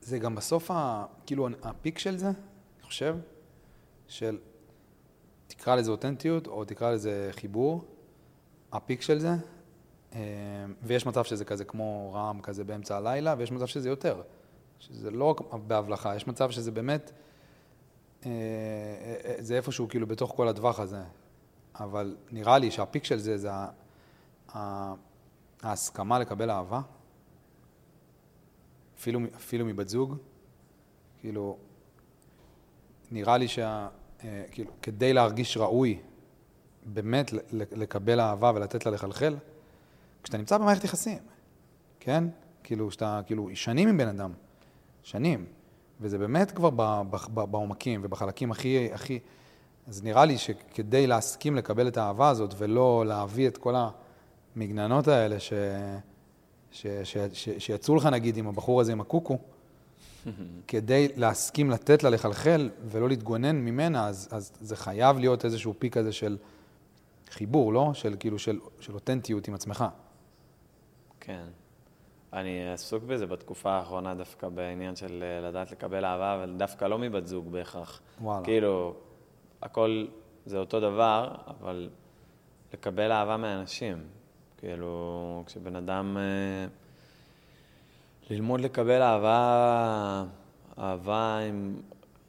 זה גם בסוף, ה, כאילו, הפיק של זה, אני חושב, של, תקרא לזה אותנטיות, או תקרא לזה חיבור, הפיק של זה, אה, ויש מצב שזה כזה כמו רעם כזה באמצע הלילה, ויש מצב שזה יותר. שזה לא רק בהבלחה, יש מצב שזה באמת, אה, אה, זה איפשהו כאילו בתוך כל הטווח הזה. אבל נראה לי שהפיק של זה, זה ה- ההסכמה לקבל אהבה, אפילו, אפילו מבת זוג, כאילו, נראה לי שה... אה, כאילו, כדי להרגיש ראוי, באמת לקבל אהבה ולתת לה לחלחל, כשאתה נמצא במערכת יחסים, כן? כאילו, שאתה, כאילו, שנים עם בן אדם, שנים, וזה באמת כבר בעומקים ובחלקים הכי, הכי... אז נראה לי שכדי להסכים לקבל את האהבה הזאת ולא להביא את כל המגננות האלה ש... ש... ש... ש... שיצאו לך נגיד עם הבחור הזה עם הקוקו, כדי להסכים לתת לה לחלחל ולא להתגונן ממנה, אז, אז זה חייב להיות איזשהו פיק כזה של חיבור, לא? של כאילו, של, של אותנטיות עם עצמך. כן. אני עסוק בזה בתקופה האחרונה דווקא בעניין של אה, לדעת לקבל אהבה, אבל דווקא לא מבת זוג בהכרח. וואלה. כאילו, הכל זה אותו דבר, אבל לקבל אהבה מאנשים. כאילו, כשבן אדם... אה, ללמוד לקבל אהבה, אהבה עם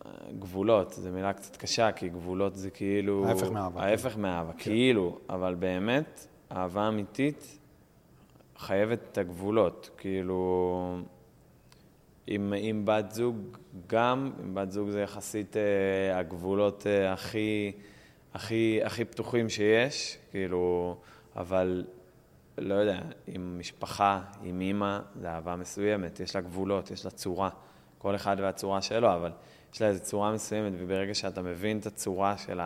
אה, גבולות, זו מילה קצת קשה, כי גבולות זה כאילו... ההפך מאהבה. ההפך מאהבה, כאילו, אבל באמת, אהבה אמיתית חייבת את הגבולות. כאילו, עם, עם בת זוג גם, עם בת זוג זה יחסית אה, הגבולות אה, הכי, הכי, הכי פתוחים שיש, כאילו, אבל לא יודע, עם משפחה, עם אימא, זה אהבה מסוימת, יש לה גבולות, יש לה צורה, כל אחד והצורה שלו, אבל יש לה איזו צורה מסוימת, וברגע שאתה מבין את הצורה של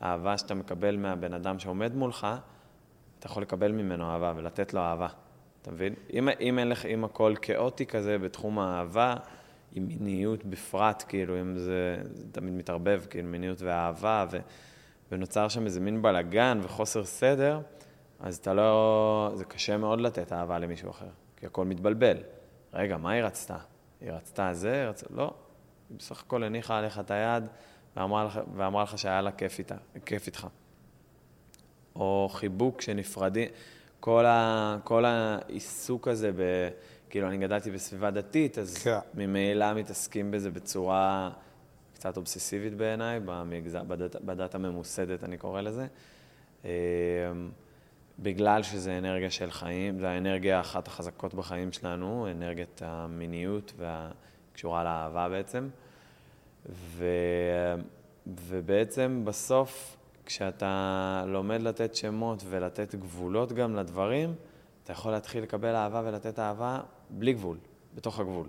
האהבה שאתה מקבל מהבן אדם שעומד מולך, אתה יכול לקבל ממנו אהבה ולתת לו אהבה. אתה מבין? אם, אם אין לך, אם הכל כאוטי כזה בתחום האהבה, עם מיניות בפרט, כאילו, אם זה, זה תמיד מתערבב, כאילו, מיניות ואהבה, ו, ונוצר שם איזה מין בלאגן וחוסר סדר, אז אתה לא... זה קשה מאוד לתת אהבה למישהו אחר, כי הכל מתבלבל. רגע, מה היא רצתה? היא רצתה זה? היא רצתה... לא. היא בסך הכל הניחה עליך את היד ואמרה לך, ואמרה לך שהיה לה כיף, איתה, כיף איתך. או חיבוק שנפרדים, כל, ה, כל העיסוק הזה, ב, כאילו, אני גדלתי בסביבה דתית, אז כן. ממילא מתעסקים בזה בצורה קצת אובססיבית בעיניי, במגזר, בדת, בדת הממוסדת, אני קורא לזה. בגלל שזה אנרגיה של חיים, זו האנרגיה אחת החזקות בחיים שלנו, אנרגיית המיניות והקשורה לאהבה בעצם. ו... ובעצם בסוף, כשאתה לומד לתת שמות ולתת גבולות גם לדברים, אתה יכול להתחיל לקבל אהבה ולתת אהבה בלי גבול, בתוך הגבול.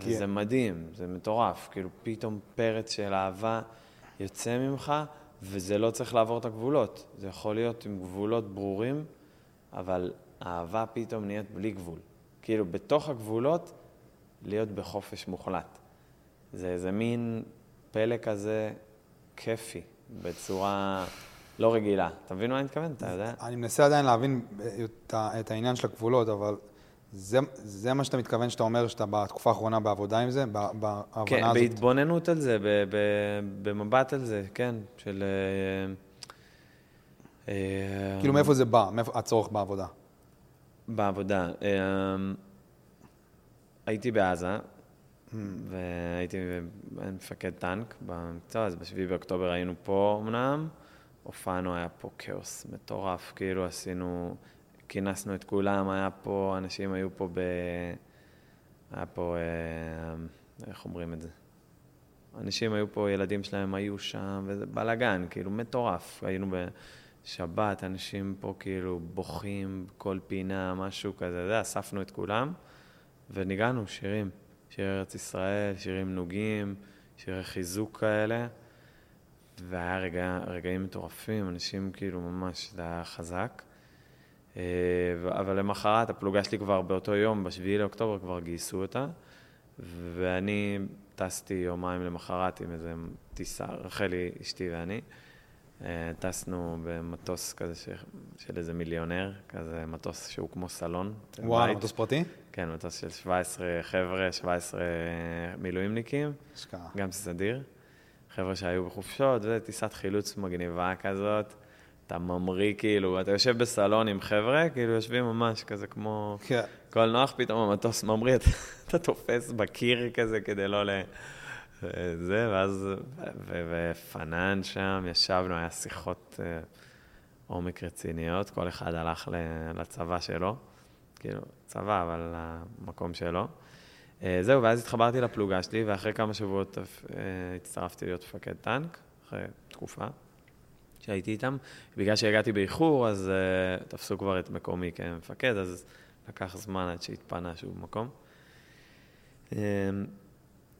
כן. וזה מדהים, זה מטורף. כאילו, פתאום פרץ של אהבה יוצא ממך, וזה לא צריך לעבור את הגבולות. זה יכול להיות עם גבולות ברורים, אבל אהבה פתאום נהיית בלי גבול. כאילו, בתוך הגבולות, להיות בחופש מוחלט. זה איזה מין פלא כזה כיפי, בצורה לא רגילה. אתה מבין מה אני מתכוון? אתה יודע? אני מנסה עדיין להבין את, העניין של הגבולות, אבל זה, זה מה שאתה מתכוון שאתה אומר שאתה בתקופה האחרונה בעבודה עם זה, בהבנה כן, הזאת? בהתבוננות על זה, ב- ב- במבט על זה, כן, של... אה, אה, כאילו מאיפה זה בא, מאיפה הצורך בעבודה? בעבודה. אה, הייתי בעזה, והייתי מפקד טנק במקצוע, אז ב-7 באוקטובר היינו פה אמנם, הופענו, היה פה כאוס מטורף, כאילו עשינו, כינסנו את כולם, היה פה, אנשים היו פה ב... היה פה, אה, איך אומרים את זה? אנשים היו פה, ילדים שלהם היו שם, וזה בלאגן, כאילו מטורף. היינו בשבת, אנשים פה כאילו בוכים בכל פינה, משהו כזה, זה, אספנו את כולם, וניגענו שירים. שירי ארץ ישראל, שירים נוגים, שירי חיזוק כאלה, והיה רגע, רגעים מטורפים, אנשים כאילו ממש, זה היה חזק. אה, אבל למחרת, הפלוגה שלי כבר באותו יום, ב-7 לאוקטובר, כבר גייסו אותה, ואני טסתי יומיים למחרת עם איזה טיסה, רחלי, אשתי ואני. אה, טסנו במטוס כזה ש... של איזה מיליונר, כזה מטוס שהוא כמו סלון. וואלה, בית. מטוס פרטי? כן, מטוס של 17 חבר'ה, 17 מילואימניקים, השקעה. גם סדיר. חבר'ה שהיו בחופשות, וטיסת חילוץ מגניבה כזאת. אתה ממריא כאילו, אתה יושב בסלון עם חבר'ה, כאילו יושבים ממש כזה כמו... כן. כל נוח, פתאום המטוס ממריא, אתה, אתה תופס בקיר כזה כדי לא ל... זה, ואז... ופנן שם, ישבנו, היה שיחות אה, עומק רציניות, כל אחד הלך ל- לצבא שלו, כאילו, צבא, אבל למקום שלו. אה, זהו, ואז התחברתי לפלוגה שלי, ואחרי כמה שבועות אה, הצטרפתי להיות מפקד טנק, אחרי תקופה שהייתי איתם. בגלל שהגעתי באיחור, אז uh, תפסו כבר את מקומי כמפקד, אז לקח זמן עד שהתפנה שוב מקום. Um,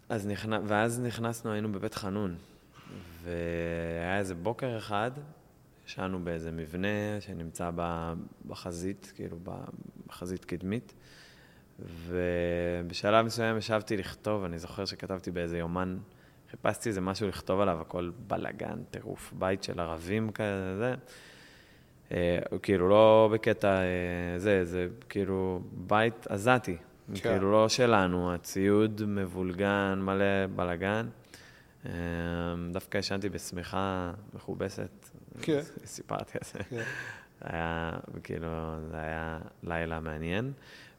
אז נכנ... ואז נכנסנו, היינו בבית חנון, והיה איזה בוקר אחד, ישנו באיזה מבנה שנמצא בחזית, כאילו בחזית קדמית, ובשלב מסוים ישבתי לכתוב, אני זוכר שכתבתי באיזה יומן, חיפשתי איזה משהו לכתוב עליו, הכל בלאגן, טירוף, בית של ערבים כזה, אה, כאילו, לא בקטע אה, זה, זה כאילו בית עזתי. כן. כאילו, לא שלנו, הציוד מבולגן, מלא בלאגן. אה, דווקא ישנתי בשמיכה מכובסת. כן. סיפרתי על זה. כן. היה, כאילו, זה היה לילה מעניין.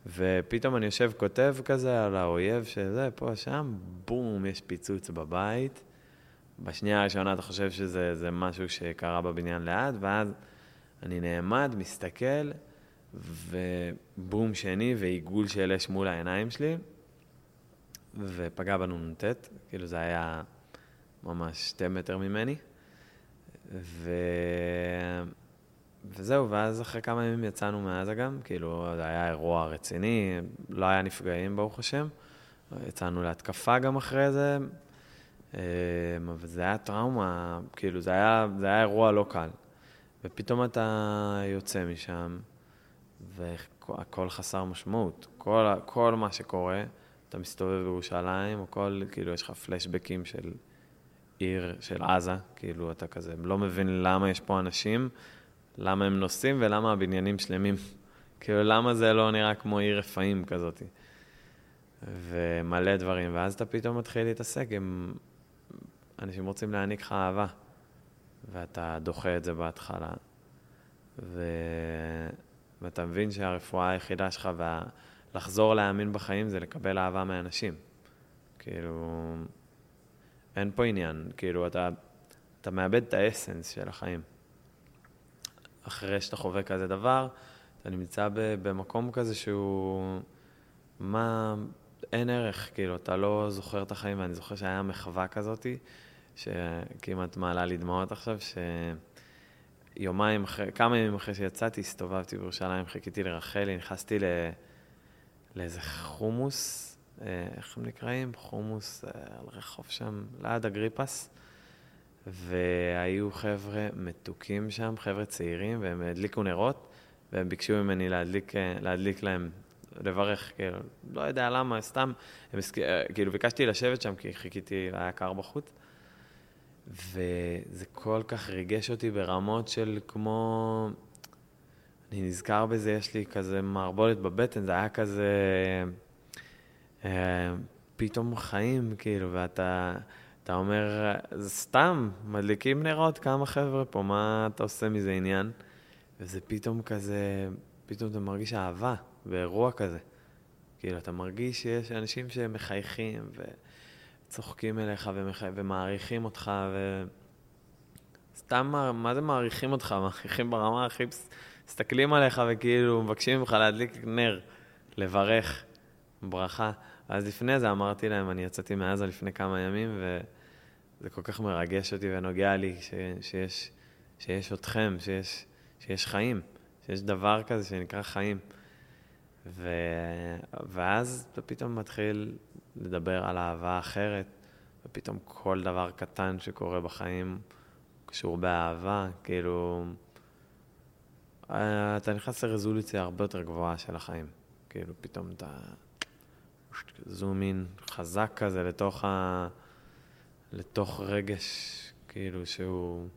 ופתאום אני יושב, כותב כזה על האויב שזה, פה, שם, בום, יש פיצוץ בבית. בשנייה הראשונה אתה חושב שזה משהו שקרה בבניין ליד, ואז אני נעמד, מסתכל, ובום שני, ועיגול של אש מול העיניים שלי, ופגע בנו נ"ט, כאילו זה היה ממש שתי מטר ממני. ו... וזהו, ואז אחרי כמה ימים יצאנו מעזה גם, כאילו, זה היה אירוע רציני, לא היה נפגעים, ברוך השם. יצאנו להתקפה גם אחרי זה, אמ, אבל זה היה טראומה, כאילו, זה היה, זה היה אירוע לא קל. ופתאום אתה יוצא משם, והכל חסר משמעות. כל, כל מה שקורה, אתה מסתובב בירושלים, או כל, כאילו, יש לך פלשבקים של עיר, של עזה, כאילו, אתה כזה לא מבין למה יש פה אנשים. למה הם נוסעים ולמה הבניינים שלמים. כאילו, למה זה לא נראה כמו עיר רפאים כזאת? ומלא דברים, ואז אתה פתאום מתחיל להתעסק עם... אנשים רוצים להעניק לך אהבה, ואתה דוחה את זה בהתחלה. ו... ואתה מבין שהרפואה היחידה שלך, ולחזור להאמין בחיים זה לקבל אהבה מאנשים. כאילו, אין פה עניין, כאילו, אתה, אתה מאבד את האסנס של החיים. אחרי שאתה חווה כזה דבר, אתה נמצא במקום כזה שהוא... מה... אין ערך, כאילו, אתה לא זוכר את החיים, ואני זוכר שהיה מחווה כזאתי, שכמעט מעלה לי דמעות עכשיו, שיומיים אחרי, כמה ימים אחרי שיצאתי, הסתובבתי בירושלים, חיכיתי לרחלי, נכנסתי ל... לאיזה חומוס, אה, איך הם נקראים? חומוס אה, על רחוב שם, ליד אגריפס. והיו חבר'ה מתוקים שם, חבר'ה צעירים, והם הדליקו נרות, והם ביקשו ממני להדליק, להדליק להם, לברך, כאילו, לא יודע למה, סתם, הם, כאילו, ביקשתי לשבת שם כי חיכיתי, היה קר בחוץ, וזה כל כך ריגש אותי ברמות של כמו... אני נזכר בזה, יש לי כזה מערבולת בבטן, זה היה כזה... אה, פתאום חיים, כאילו, ואתה... אתה אומר, זה סתם, מדליקים נרות כמה חבר'ה פה, מה אתה עושה מזה עניין? וזה פתאום כזה, פתאום אתה מרגיש אהבה באירוע כזה. כאילו, אתה מרגיש שיש אנשים שמחייכים וצוחקים אליך ומח... ומעריכים אותך, ו... סתם, מה זה מעריכים אותך? מעריכים ברמה הכי... מסתכלים עליך וכאילו מבקשים ממך להדליק נר, לברך, ברכה. אז לפני זה אמרתי להם, אני יצאתי מעזה לפני כמה ימים, וזה כל כך מרגש אותי ונוגע לי ש, שיש, שיש אתכם, שיש, שיש חיים, שיש דבר כזה שנקרא חיים. ו, ואז אתה פתאום מתחיל לדבר על אהבה אחרת, ופתאום כל דבר קטן שקורה בחיים קשור באהבה, כאילו... אתה נכנס לרזולוציה הרבה יותר גבוהה של החיים. כאילו, פתאום אתה... זום אין חזק כזה לתוך, ה... לתוך רגש, כאילו שהוא,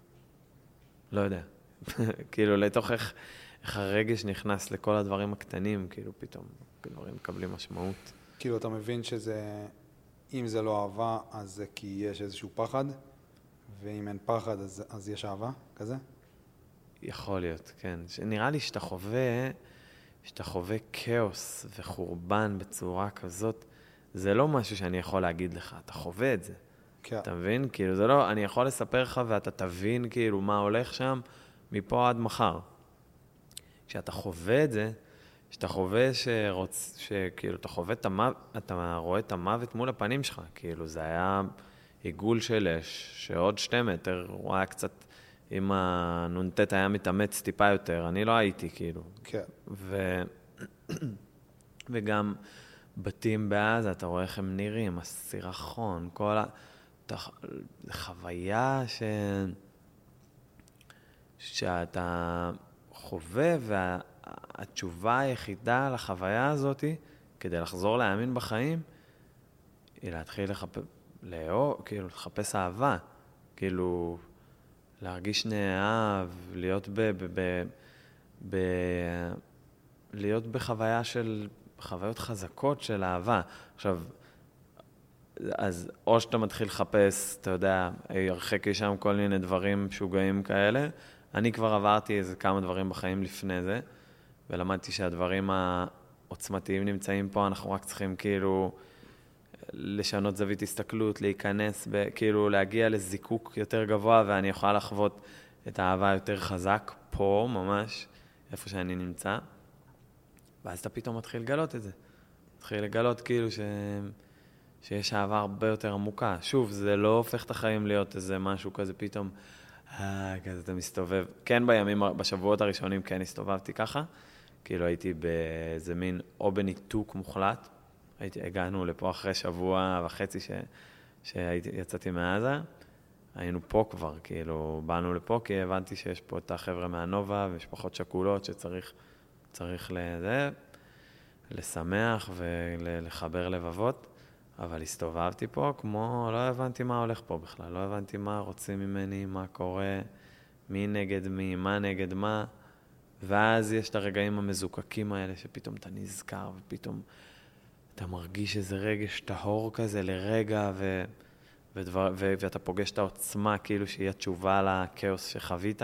לא יודע, כאילו לתוך איך, איך הרגש נכנס לכל הדברים הקטנים, כאילו פתאום דברים מקבלים משמעות. כאילו אתה מבין שזה, אם זה לא אהבה, אז זה כי יש איזשהו פחד, ואם אין פחד, אז, אז יש אהבה, כזה? יכול להיות, כן. נראה לי שאתה חווה... שאתה חווה כאוס וחורבן בצורה כזאת, זה לא משהו שאני יכול להגיד לך, אתה חווה את זה. כן. אתה מבין? כאילו, זה לא, אני יכול לספר לך ואתה תבין כאילו מה הולך שם מפה עד מחר. כשאתה חווה את זה, כשאתה חווה שרוצ... שכאילו, אתה חווה את המוות, אתה רואה את המוות מול הפנים שלך, כאילו, זה היה עיגול של אש, שעוד שתי מטר, הוא היה קצת אם הנ"ט היה מתאמץ טיפה יותר, אני לא הייתי, כאילו. כן. ו... וגם בתים בעזה, אתה רואה איך הם נראים, הסירחון, כל ה... חוויה ש... שאתה חווה, והתשובה היחידה לחוויה הזאת, כדי לחזור להאמין בחיים, היא להתחיל לחפש, לאהוב, כאילו, לחפש אהבה. כאילו, להרגיש נאהב, להיות ב... ב, ב ב... להיות בחוויה של, חוויות חזקות של אהבה. עכשיו, אז או שאתה מתחיל לחפש, אתה יודע, הרחק לי שם כל מיני דברים משוגעים כאלה. אני כבר עברתי איזה כמה דברים בחיים לפני זה, ולמדתי שהדברים העוצמתיים נמצאים פה, אנחנו רק צריכים כאילו לשנות זווית הסתכלות, להיכנס, ב, כאילו להגיע לזיקוק יותר גבוה, ואני אוכל לחוות את האהבה יותר חזק פה, ממש, איפה שאני נמצא. ואז אתה פתאום מתחיל לגלות את זה. מתחיל לגלות כאילו ש... שיש אהבה הרבה יותר עמוקה. שוב, זה לא הופך את החיים להיות איזה משהו כזה פתאום, אה, כזה אתה מסתובב. כן בימים, בשבועות הראשונים כן הסתובבתי ככה, כאילו הייתי באיזה מין, או בניתוק מוחלט. הייתי, הגענו לפה אחרי שבוע וחצי ש, שיצאתי מעזה. היינו פה כבר, כאילו, באנו לפה כי הבנתי שיש פה את החבר'ה מהנובה ומשפחות שכולות שצריך צריך לזה, לשמח ולחבר לבבות. אבל הסתובבתי פה כמו, לא הבנתי מה הולך פה בכלל, לא הבנתי מה רוצים ממני, מה קורה, מי נגד מי, מה נגד מה. ואז יש את הרגעים המזוקקים האלה, שפתאום אתה נזכר, ופתאום אתה מרגיש איזה רגש טהור כזה לרגע, ו... ודבר... ו... ואתה פוגש את העוצמה, כאילו שהיא התשובה לכאוס שחווית,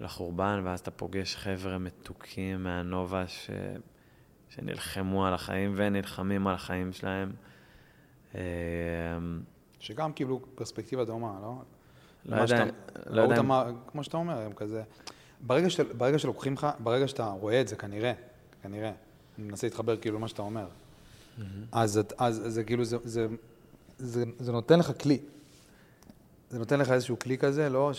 לחורבן, ואז אתה פוגש חבר'ה מתוקים מהנובה ש... שנלחמו על החיים ונלחמים על החיים שלהם. אמ, שגם קיבלו פרספקטיבה דומה, לא? לא יודע, לא יודע. כמו שאתה אומר, הם כזה... ברגע, ש, ברגע שלוקחים לך, ברגע שאתה רואה את זה, כנראה, כנראה, אני מנסה להתחבר כאילו למה שאתה אומר. אז, זה כאילו, זה נותן לך כלי. זה נותן לך איזשהו כלי כזה, לא?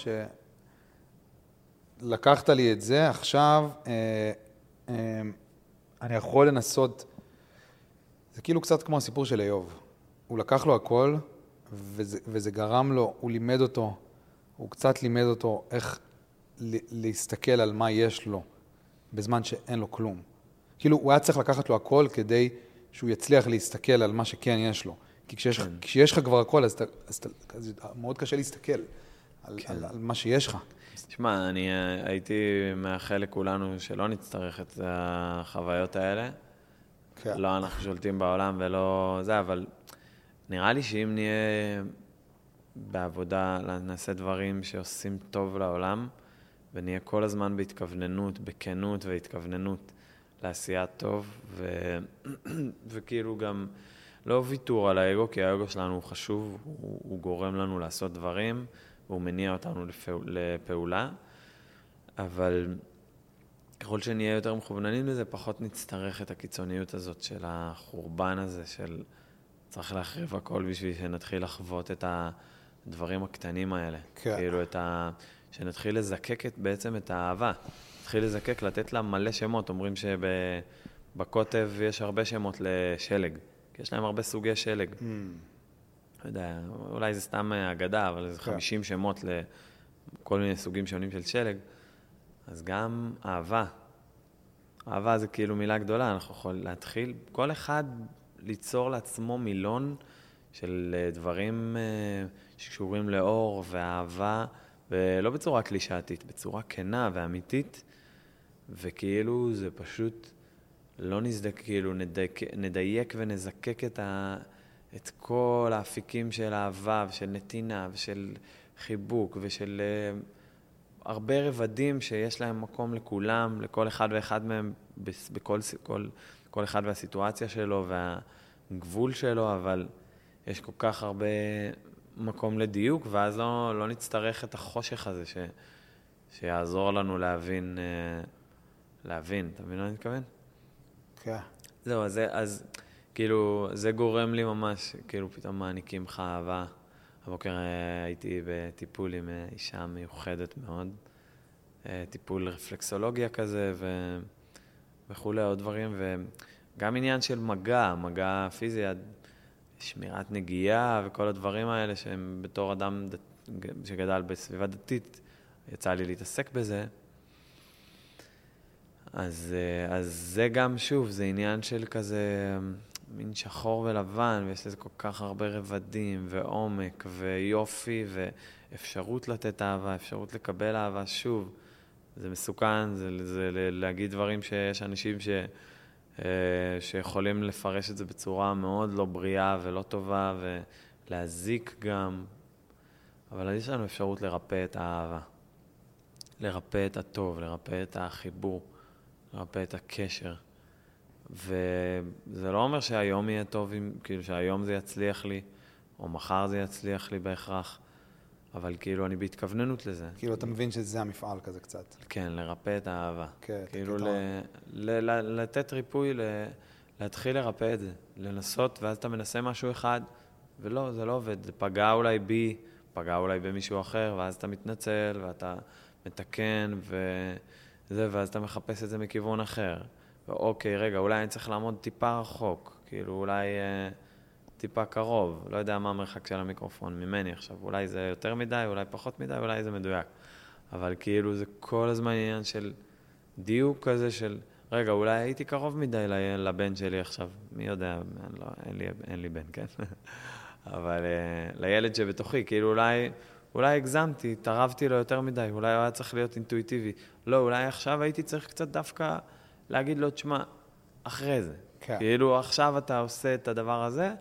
שלקחת לי את זה, עכשיו אה, אה, אני יכול לנסות, זה כאילו קצת כמו הסיפור של איוב. הוא לקח לו הכל, וזה, וזה גרם לו, הוא לימד אותו, הוא קצת לימד אותו איך להסתכל על מה יש לו, בזמן שאין לו כלום. כאילו, הוא היה צריך לקחת לו הכל כדי שהוא יצליח להסתכל על מה שכן יש לו. כי כשיש, כן. כשיש לך כבר הכל, אז, אז, אז מאוד קשה להסתכל על, כן. על, על מה שיש לך. תשמע, אני אה, הייתי מאחל לכולנו שלא נצטרך את החוויות האלה. כן. לא אנחנו שולטים בעולם ולא זה, אבל נראה לי שאם נהיה בעבודה, נעשה דברים שעושים טוב לעולם, ונהיה כל הזמן בהתכווננות, בכנות והתכווננות לעשיית טוב, ו... וכאילו גם לא ויתור על האגו, כי האגו שלנו הוא חשוב, הוא, הוא גורם לנו לעשות דברים. והוא מניע אותנו לפעולה, אבל ככל שנהיה יותר מכווננים לזה, פחות נצטרך את הקיצוניות הזאת של החורבן הזה, של צריך להחריב הכל בשביל שנתחיל לחוות את הדברים הקטנים האלה. כן. כאילו, את ה... שנתחיל לזקק את, בעצם את האהבה. נתחיל לזקק, לתת לה מלא שמות. אומרים שבקוטב יש הרבה שמות לשלג, כי יש להם הרבה סוגי שלג. Mm. לא יודע, אולי זה סתם אגדה, אבל זה 50 כן. שמות לכל מיני סוגים שונים של שלג. אז גם אהבה. אהבה זה כאילו מילה גדולה, אנחנו יכולים להתחיל, כל אחד ליצור לעצמו מילון של אה, דברים אה, שקשורים לאור ואהבה, ולא בצורה קלישאתית, בצורה כנה ואמיתית, וכאילו זה פשוט לא נזדק, כאילו נדייק, נדייק ונזקק את, ה, את כל האפיקים של אהבה ושל נתינה ושל חיבוק ושל uh, הרבה רבדים שיש להם מקום לכולם, לכל אחד ואחד מהם, בכל כל, כל אחד והסיטואציה שלו והגבול שלו, אבל יש כל כך הרבה מקום לדיוק, ואז לא, לא נצטרך את החושך הזה ש, שיעזור לנו להבין, uh, להבין, אתה מבין מה אני מתכוון? כן. זהו, אז, אז כאילו, זה גורם לי ממש, כאילו, פתאום מעניקים לך אהבה. הבוקר אה, הייתי בטיפול עם אה, אישה מיוחדת מאוד, אה, טיפול רפלקסולוגיה כזה ו... וכולי, עוד דברים, וגם עניין של מגע, מגע פיזי, שמירת נגיעה וכל הדברים האלה שהם בתור אדם דת... שגדל בסביבה דתית, יצא לי להתעסק בזה. אז, אז זה גם, שוב, זה עניין של כזה מין שחור ולבן, ויש לזה כל כך הרבה רבדים, ועומק, ויופי, ואפשרות לתת אהבה, אפשרות לקבל אהבה. שוב, זה מסוכן, זה, זה להגיד דברים שיש אנשים ש, אה, שיכולים לפרש את זה בצורה מאוד לא בריאה ולא טובה, ולהזיק גם. אבל יש לנו אפשרות לרפא את האהבה. לרפא את הטוב, לרפא את החיבור, לרפא את הקשר. וזה לא אומר שהיום יהיה טוב, כאילו שהיום זה יצליח לי, או מחר זה יצליח לי בהכרח, אבל כאילו אני בהתכווננות לזה. כאילו אתה מבין שזה המפעל כזה קצת. כן, לרפא את האהבה. כן, כאילו ל, ל, ל, לתת ריפוי, ל, להתחיל לרפא את זה, לנסות, ואז אתה מנסה משהו אחד, ולא, זה לא עובד, זה פגע אולי בי, פגע אולי במישהו אחר, ואז אתה מתנצל, ואתה מתקן, וזה, ואז אתה מחפש את זה מכיוון אחר. ואוקיי, רגע, אולי אני צריך לעמוד טיפה רחוק, כאילו אולי אה, טיפה קרוב, לא יודע מה המרחק של המיקרופון ממני עכשיו, אולי זה יותר מדי, אולי פחות מדי, אולי זה מדויק. אבל כאילו זה כל הזמן עניין של דיוק כזה של, רגע, אולי הייתי קרוב מדי לבן שלי עכשיו, מי יודע, לא, אין, לי, אין לי בן, כן? אבל uh, לילד שבתוכי, כאילו אולי, אולי הגזמתי, התערבתי לו יותר מדי, אולי הוא היה צריך להיות אינטואיטיבי. לא, אולי עכשיו הייתי צריך קצת דווקא להגיד לו, תשמע, אחרי זה. כן. כאילו, עכשיו אתה עושה את הדבר הזה,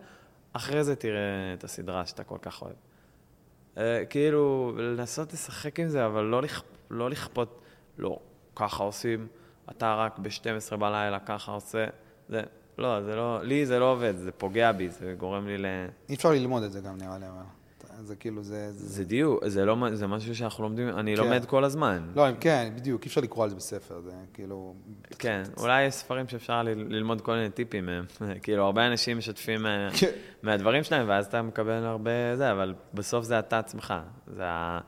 אחרי זה תראה את הסדרה שאתה כל כך אוהב. Uh, כאילו, לנסות לשחק עם זה, אבל לא, לכ... לא לכפות, לא, ככה עושים, אתה רק ב-12 בלילה ככה עושה, זה, לא, זה לא, לי זה לא עובד, זה פוגע בי, זה גורם לי ל... אי אפשר ללמוד את זה גם, נראה לי, אבל. זה כאילו, זה... זה, זה דיוק, זה, לא, זה משהו שאנחנו לומדים, אני כן. לומד כל הזמן. לא, כן, בדיוק, אי אפשר לקרוא על זה בספר, זה כאילו... כן, אולי יש ספרים שאפשר ל, ללמוד כל מיני טיפים מהם. כאילו, הרבה אנשים משתפים אה, כן. מהדברים שלהם, ואז אתה מקבל הרבה זה, אבל בסוף זה אתה עצמך. זה ה...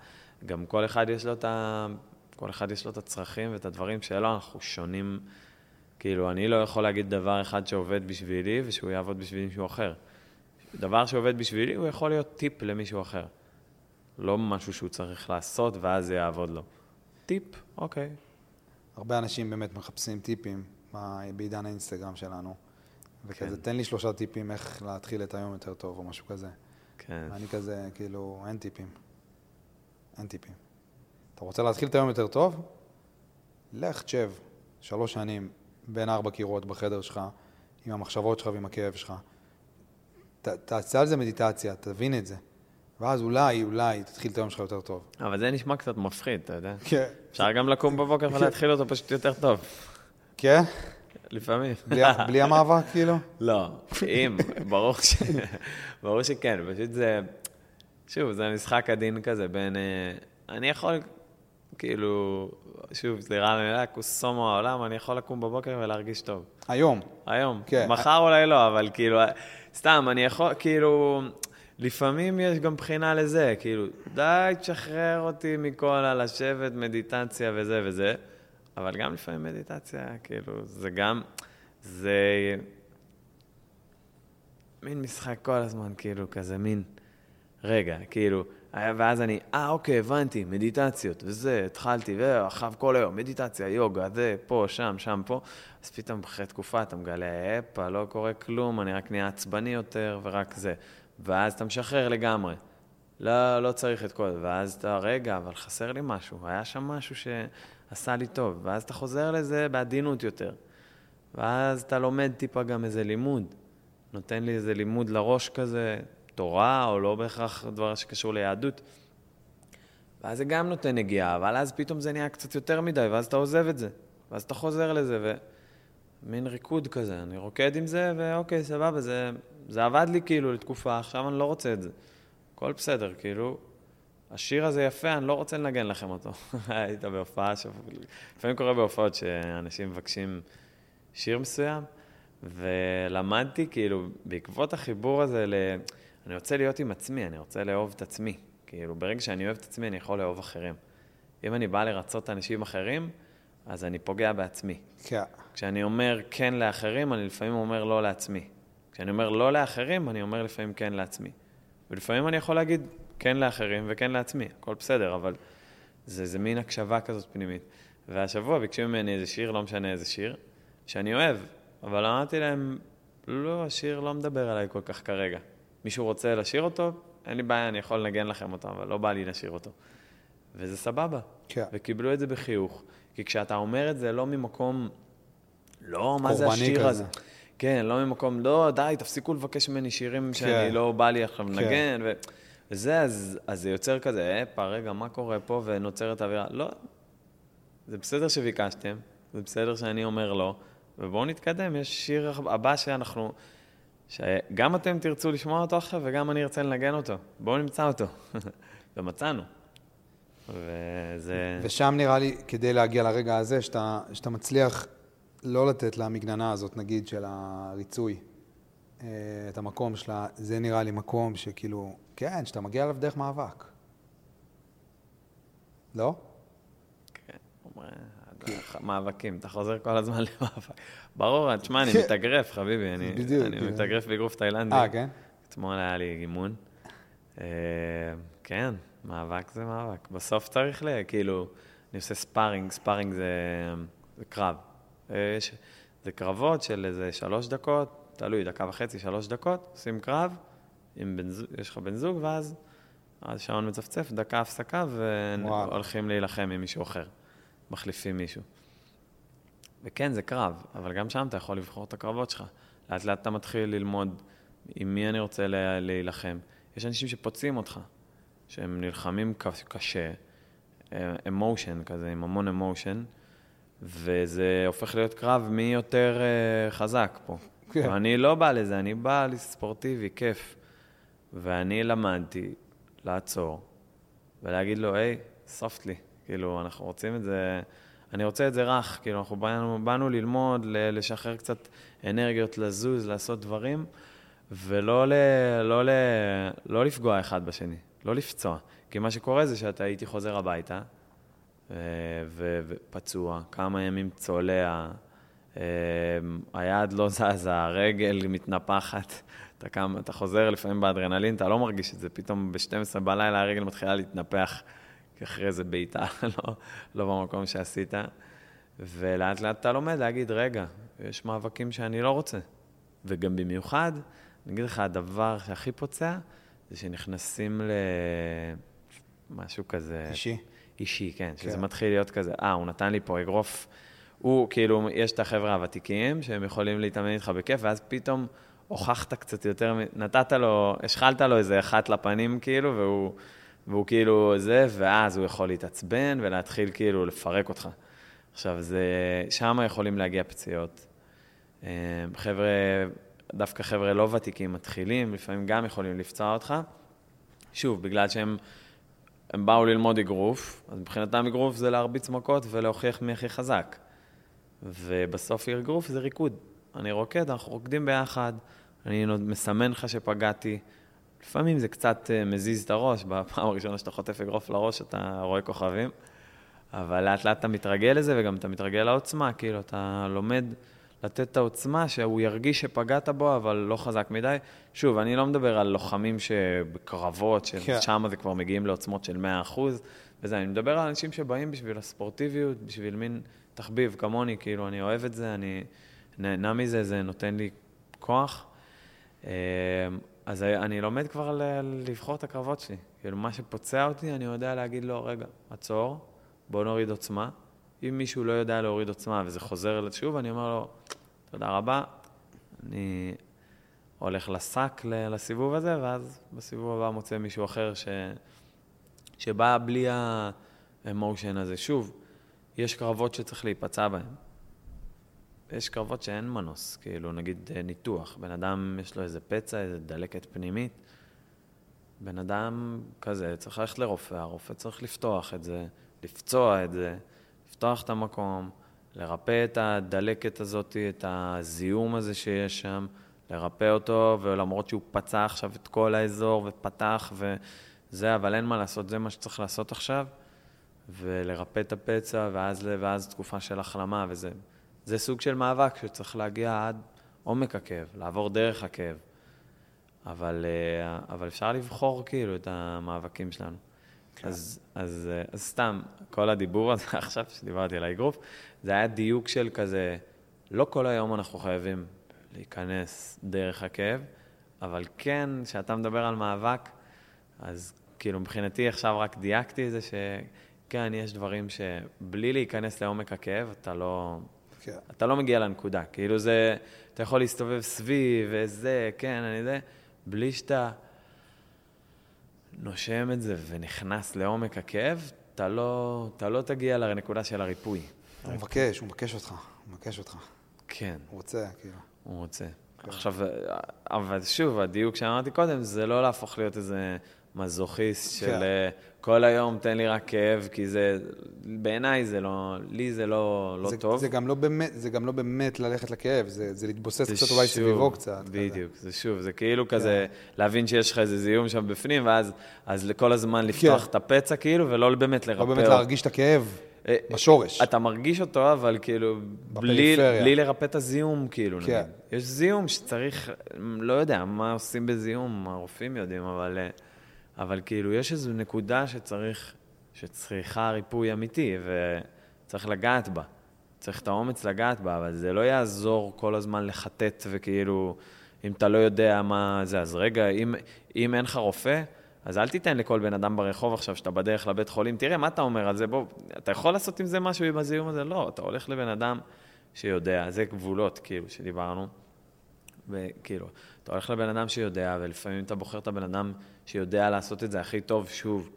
גם כל אחד יש לו את ה... כל אחד יש לו את הצרכים ואת הדברים שלו, אנחנו שונים. כאילו, אני לא יכול להגיד דבר אחד שעובד בשבילי ושהוא יעבוד בשביל מישהו אחר. דבר שעובד בשבילי, הוא יכול להיות טיפ למישהו אחר. לא משהו שהוא צריך לעשות ואז זה יעבוד לו. טיפ, אוקיי. הרבה אנשים באמת מחפשים טיפים בעידן האינסטגרם שלנו. וכזה, כן. תן לי שלושה טיפים איך להתחיל את היום יותר טוב, או משהו כזה. כן. ואני כזה, כאילו, אין טיפים. אין טיפים. אתה רוצה להתחיל את היום יותר טוב? לך תשב שלוש שנים בין ארבע קירות בחדר שלך, עם המחשבות שלך ועם הכאב שלך. ת, תעשה על זה מדיטציה, תבין את זה. ואז אולי, אולי, תתחיל את היום שלך יותר טוב. אבל זה נשמע קצת מפחיד, אתה יודע? כן. אפשר גם לקום בבוקר ולהתחיל אותו פשוט יותר טוב. כן? לפעמים. בלי, בלי המאבק, כאילו? לא, אם, ברור, ש... ברור שכן, פשוט זה, שוב, זה משחק עדין כזה בין, אה, אני יכול, כאילו, שוב, סליחה על המילה, קוסומו העולם, אני יכול לקום בבוקר ולהרגיש טוב. היום. היום. כן. מחר אולי לא, אבל כאילו, סתם, אני יכול, כאילו, לפעמים יש גם בחינה לזה, כאילו, די, תשחרר אותי מכל הלשבת, מדיטציה וזה וזה, אבל גם לפעמים מדיטציה, כאילו, זה גם, זה מין משחק כל הזמן, כאילו, כזה מין, רגע, כאילו, ואז אני, אה, אוקיי, הבנתי, מדיטציות, וזה, התחלתי, ואחריו כל היום, מדיטציה, יוגה, זה, פה, שם, שם, פה. אז פתאום אחרי תקופה אתה מגלה, הפה, לא קורה כלום, אני רק נהיה עצבני יותר, ורק זה. ואז אתה משחרר לגמרי. לא, לא צריך את כל זה. ואז אתה, רגע, אבל חסר לי משהו, היה שם משהו שעשה לי טוב. ואז אתה חוזר לזה בעדינות יותר. ואז אתה לומד טיפה גם איזה לימוד. נותן לי איזה לימוד לראש כזה, תורה, או לא בהכרח דבר שקשור ליהדות. ואז זה גם נותן נגיעה, אבל אז פתאום זה נהיה קצת יותר מדי, ואז אתה עוזב את זה. ואז אתה חוזר לזה, ומין ריקוד כזה. אני רוקד עם זה, ואוקיי, סבבה, זה, זה עבד לי כאילו לתקופה, עכשיו אני לא רוצה את זה. הכל בסדר, כאילו, השיר הזה יפה, אני לא רוצה לנגן לכם אותו. היית בהופעה, ש... לפעמים קורה בהופעות שאנשים מבקשים שיר מסוים, ולמדתי, כאילו, בעקבות החיבור הזה ל... אני רוצה להיות עם עצמי, אני רוצה לאהוב את עצמי. כאילו, ברגע שאני אוהב את עצמי, אני יכול לאהוב אחרים. אם אני בא לרצות אנשים אחרים, אז אני פוגע בעצמי. כן. כשאני אומר כן לאחרים, אני לפעמים אומר לא לעצמי. כשאני אומר לא לאחרים, אני אומר לפעמים כן לעצמי. ולפעמים אני יכול להגיד כן לאחרים וכן לעצמי, הכל בסדר, אבל זה, זה מין הקשבה כזאת פנימית. והשבוע ביקשו ממני איזה שיר, לא משנה איזה שיר, שאני אוהב, אבל אמרתי להם, לא, השיר לא מדבר עליי כל כך כרגע. מישהו רוצה לשיר אותו, אין לי בעיה, אני יכול לנגן לכם אותו, אבל לא בא לי לשיר אותו. וזה סבבה. כן. וקיבלו את זה בחיוך. כי כשאתה אומר את זה לא ממקום, לא, מה זה השיר כזה. הזה? כן, לא ממקום, לא, די, תפסיקו לבקש ממני שירים שאני כן. לא בא לי עכשיו כן. לנגן. ו... וזה, אז, אז זה יוצר כזה, הפה, רגע, מה קורה פה? ונוצרת אווירה. לא, זה בסדר שביקשתם, זה בסדר שאני אומר לא, ובואו נתקדם, יש שיר הבא שאנחנו, שגם אתם תרצו לשמוע אותו עכשיו וגם אני ארצה לנגן אותו. בואו נמצא אותו. ומצאנו. וזה... ושם נראה לי, כדי להגיע לרגע הזה, שאתה, שאתה מצליח לא לתת למגננה הזאת, נגיד, של הריצוי, אה, את המקום שלה, זה נראה לי מקום שכאילו, כן, שאתה מגיע אליו דרך מאבק. לא? כן, אומר, מאבקים, אתה חוזר כל הזמן למאבק. ברור, תשמע, אני מתאגרף, חביבי, אני בדיוק, אני כן. מתאגרף באגרוף תאילנדי. אה, כן? אתמול היה לי אימון. אה, כן, מאבק זה מאבק. בסוף צריך ל... כאילו, אני עושה sparring, sparring זה, זה קרב. אה, יש, זה קרבות של איזה שלוש דקות, תלוי, דקה וחצי, שלוש דקות, עושים קרב, עם בן, זוג- יש לך בן זוג, ואז השעון מצפצף, דקה הפסקה. והולכים להילחם עם מישהו אחר. מחליפים מישהו. וכן, זה קרב, אבל גם שם אתה יכול לבחור את הקרבות שלך. לאט לאט אתה מתחיל ללמוד עם מי אני רוצה לה- להילחם. יש אנשים שפוצעים אותך, שהם נלחמים קשה, אמושן כזה, עם המון אמושן, וזה הופך להיות קרב מי יותר אה, חזק פה. כן. ואני לא בא לזה, אני בא לספורטיבי, כיף. ואני למדתי לעצור ולהגיד לו, היי, סופט לי, כאילו, אנחנו רוצים את זה, אני רוצה את זה רך, כאילו, אנחנו באנו, באנו ללמוד, לשחרר קצת אנרגיות, לזוז, לעשות דברים, ולא ל, לא ל, לא לפגוע אחד בשני, לא לפצוע. כי מה שקורה זה שאתה הייתי חוזר הביתה, אה, ופצוע, כמה ימים צולע, אה, היד לא זזה, הרגל מתנפחת. אתה קם, אתה חוזר לפעמים באדרנלין, אתה לא מרגיש את זה, פתאום ב-12 בלילה הרגל מתחילה להתנפח, כי אחרי זה בעיטה, לא, לא במקום שעשית. ולאט לאט אתה לומד להגיד, רגע, יש מאבקים שאני לא רוצה. וגם במיוחד, אני אגיד לך, הדבר שהכי פוצע, זה שנכנסים למשהו כזה... אישי. אישי, כן, שזה כן. מתחיל להיות כזה, אה, הוא נתן לי פה אגרוף, הוא, כאילו, יש את החבר'ה הוותיקים, שהם יכולים להתאמן איתך בכיף, ואז פתאום הוכחת קצת יותר, נתת לו, השחלת לו איזה אחת לפנים, כאילו, והוא, והוא כאילו זה, ואז הוא יכול להתעצבן ולהתחיל כאילו לפרק אותך. עכשיו, זה, שם יכולים להגיע פציעות. אה, חבר'ה, דווקא חבר'ה לא ותיקים מתחילים, לפעמים גם יכולים לפצוע אותך. שוב, בגלל שהם הם באו ללמוד אגרוף, אז מבחינתם אגרוף זה להרביץ מכות ולהוכיח מי הכי חזק. ובסוף אגרוף זה ריקוד. אני רוקד, אנחנו רוקדים ביחד, אני מסמן לך שפגעתי. לפעמים זה קצת אה, מזיז את הראש, בפעם הראשונה שאתה חוטף אגרוף לראש אתה רואה כוכבים, אבל לאט לאט אתה מתרגל לזה וגם אתה מתרגל לעוצמה, כאילו אתה לומד לתת את העוצמה שהוא ירגיש שפגעת בו, אבל לא חזק מדי. שוב, אני לא מדבר על לוחמים שבקרבות, כן. ששם זה כבר מגיעים לעוצמות של 100%, וזה, אני מדבר על אנשים שבאים בשביל הספורטיביות, בשביל מין תחביב כמוני, כאילו, אני אוהב את זה, אני נהנה מזה, זה נותן לי כוח. אז אני לומד כבר ל- לבחור את הקרבות שלי. כאילו, מה שפוצע אותי, אני יודע להגיד לו, רגע, עצור, בוא נוריד עוצמה. אם מישהו לא יודע להוריד עוצמה וזה חוזר שוב, אני אומר לו, תודה רבה, אני הולך לשק לסיבוב הזה, ואז בסיבוב הבא מוצא מישהו אחר ש... שבא בלי האמושן הזה. שוב, יש קרבות שצריך להיפצע בהם. יש קרבות שאין מנוס, כאילו נגיד אה, ניתוח, בן אדם יש לו איזה פצע, איזה דלקת פנימית, בן אדם כזה צריך ללכת לרופא, הרופא צריך לפתוח את זה, לפצוע את זה, לפתוח את המקום, לרפא את הדלקת הזאת, את הזיהום הזה שיש שם, לרפא אותו, ולמרות שהוא פצע עכשיו את כל האזור ופתח וזה, אבל אין מה לעשות, זה מה שצריך לעשות עכשיו, ולרפא את הפצע, ואז, ואז תקופה של החלמה, וזה זה סוג של מאבק שצריך להגיע עד עומק הכאב, לעבור דרך הכאב. אבל, אה, אבל אפשר לבחור כאילו את המאבקים שלנו. כן. אז, אז, אה, אז סתם, כל הדיבור הזה עכשיו, שדיברתי על האגרוף, זה היה דיוק של כזה, לא כל היום אנחנו חייבים להיכנס דרך הכאב, אבל כן, כשאתה מדבר על מאבק, אז כאילו, מבחינתי עכשיו רק דייקתי את זה, שכן, יש דברים שבלי להיכנס לעומק הכאב, אתה לא, כן. אתה לא מגיע לנקודה. כאילו זה, אתה יכול להסתובב סביב, וזה, כן, אני יודע, בלי שאתה נושם את זה ונכנס לעומק הכאב, אתה לא, אתה לא תגיע לנקודה של הריפוי. הוא מבקש, הוא מבקש אותך, הוא מבקש אותך. כן, הוא רוצה, כאילו. הוא רוצה. עכשיו, אבל שוב, הדיוק שאמרתי קודם, זה לא להפוך להיות איזה מזוכיסט של כן. אה, כל היום תן לי רק כאב, כי זה, בעיניי זה לא, לי זה לא, לא זה, טוב. זה גם לא באמת, זה גם לא באמת ללכת לכאב, זה, זה להתבוסס זה קצת אולי סביבו קצת. כזה. כן. בדיוק, זה שוב, זה כאילו כזה, להבין שיש לך איזה זיהום שם בפנים, ואז אז כל הזמן לפתוח כן. את הפצע כאילו, ולא באמת לרפא לא באמת. להרגיש את הכאב אה, בשורש. אתה מרגיש אותו, אבל כאילו, בלי. בלי לרפא את הזיהום, כאילו, כן. נגיד. יש זיהום שצריך, לא יודע מה עושים בזיהום, הרופאים יודעים, אבל, אה, אבל כאילו, יש איזו נקודה שצריך, שצריכה ריפוי אמיתי, וצריך לגעת בה. צריך את האומץ לגעת בה, אבל זה לא יעזור כל הזמן לחטט וכאילו, אם אתה לא יודע מה זה, אז רגע, אם, אם אין לך רופא, אז אל תיתן לכל בן אדם ברחוב עכשיו, שאתה בדרך לבית חולים, תראה, מה אתה אומר על זה? בוא, אתה יכול לעשות עם זה משהו עם הזיהום הזה? לא, אתה הולך לבן אדם שיודע, זה גבולות, כאילו, שדיברנו. וכאילו, אתה הולך לבן אדם שיודע, ולפעמים אתה בוחר את הבן אדם שיודע לעשות את זה הכי טוב, שוב,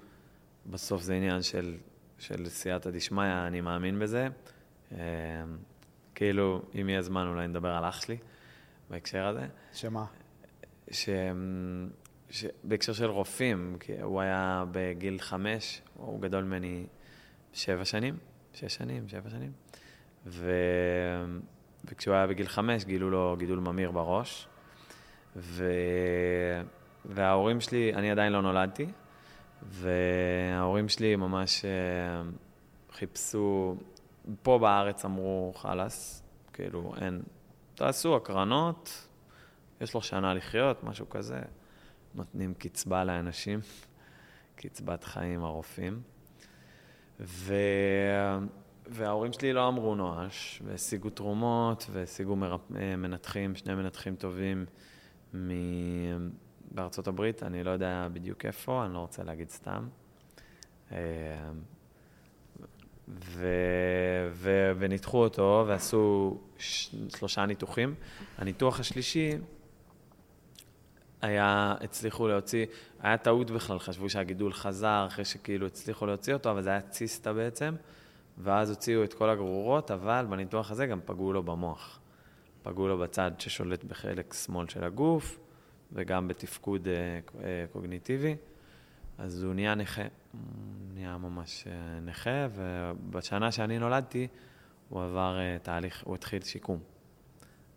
בסוף זה עניין של, של סייעתא דשמיא, אני מאמין בזה. אה, כאילו, אם יהיה זמן אולי נדבר על אח שלי בהקשר הזה. שמה? ש... ש... בהקשר של רופאים, כי הוא היה בגיל חמש, הוא גדול ממני שבע שנים, שש שנים, שבע שנים, ו... וכשהוא היה בגיל חמש גילו לו גידול ממאיר בראש, ו... וההורים שלי, אני עדיין לא נולדתי, וההורים שלי ממש אה, חיפשו, פה בארץ אמרו, חלאס, כאילו, אין, תעשו הקרנות, יש לו שנה לחיות, משהו כזה. נותנים קצבה לאנשים, קצבת חיים הרופאים. ו... וההורים שלי לא אמרו נואש, והשיגו תרומות, והשיגו מרפ... מנתחים, שני מנתחים טובים מ... בארצות הברית, אני לא יודע בדיוק איפה, אני לא רוצה להגיד סתם. ו... ו... וניתחו אותו, ועשו ש... שלושה ניתוחים. הניתוח השלישי, היה, הצליחו להוציא, היה טעות בכלל, חשבו שהגידול חזר אחרי שכאילו הצליחו להוציא אותו, אבל זה היה ציסטה בעצם, ואז הוציאו את כל הגרורות, אבל בניתוח הזה גם פגעו לו במוח. פגעו לו בצד ששולט בחלק שמאל של הגוף, וגם בתפקוד אה, אה, קוגניטיבי, אז הוא נהיה נכה, הוא נהיה ממש אה, נכה, ובשנה שאני נולדתי, הוא עבר תהליך, הוא התחיל שיקום.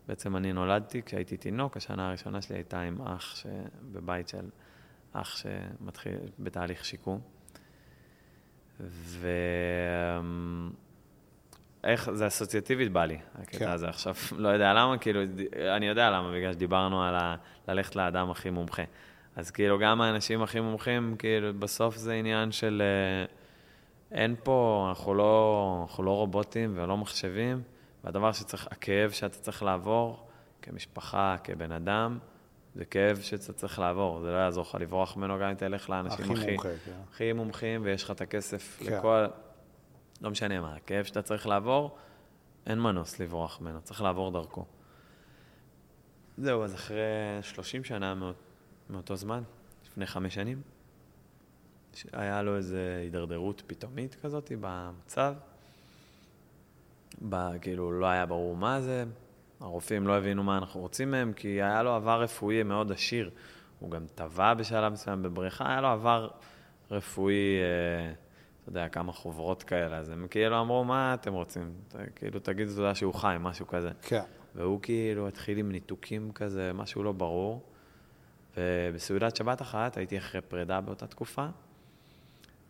בעצם אני נולדתי כשהייתי תינוק, השנה הראשונה שלי הייתה עם אח ש... בבית של אח שמתחיל בתהליך שיקום. ו... איך, זה אסוציאטיבית בא לי, הקטע כן. הזה עכשיו, לא יודע למה, כאילו, אני יודע למה, בגלל שדיברנו על ה... ללכת לאדם הכי מומחה. אז כאילו, גם האנשים הכי מומחים, כאילו, בסוף זה עניין של... אה, אין פה, אנחנו לא, אנחנו לא רובוטים ולא מחשבים, והדבר שצריך, הכאב שאתה צריך לעבור כמשפחה, כבן אדם, זה כאב שאתה צריך לעבור, זה לא יעזור לך לברוח ממנו גם אם תלך לאנשים הכי הכי, מומחה, כן. הכי מומחים ויש לך את הכסף כן. לכל... לא משנה מה, הכאב שאתה צריך לעבור, אין מנוס לברוח ממנו, צריך לעבור דרכו. זהו, אז אחרי 30 שנה מאות, מאותו זמן, לפני חמש שנים, היה לו איזו הידרדרות פתאומית כזאת במצב. ב, כאילו, לא היה ברור מה זה, הרופאים לא הבינו מה אנחנו רוצים מהם, כי היה לו עבר רפואי מאוד עשיר. הוא גם טבע בשלב מסוים בבריכה, היה לו עבר רפואי, אה, אתה יודע, כמה חוברות כאלה, אז הם כאילו אמרו, מה אתם רוצים? כאילו, תגידו תודה שהוא חי, משהו כזה. כן. והוא כאילו התחיל עם ניתוקים כזה, משהו לא ברור. ובסעודת שבת אחת הייתי אחרי פרידה באותה תקופה.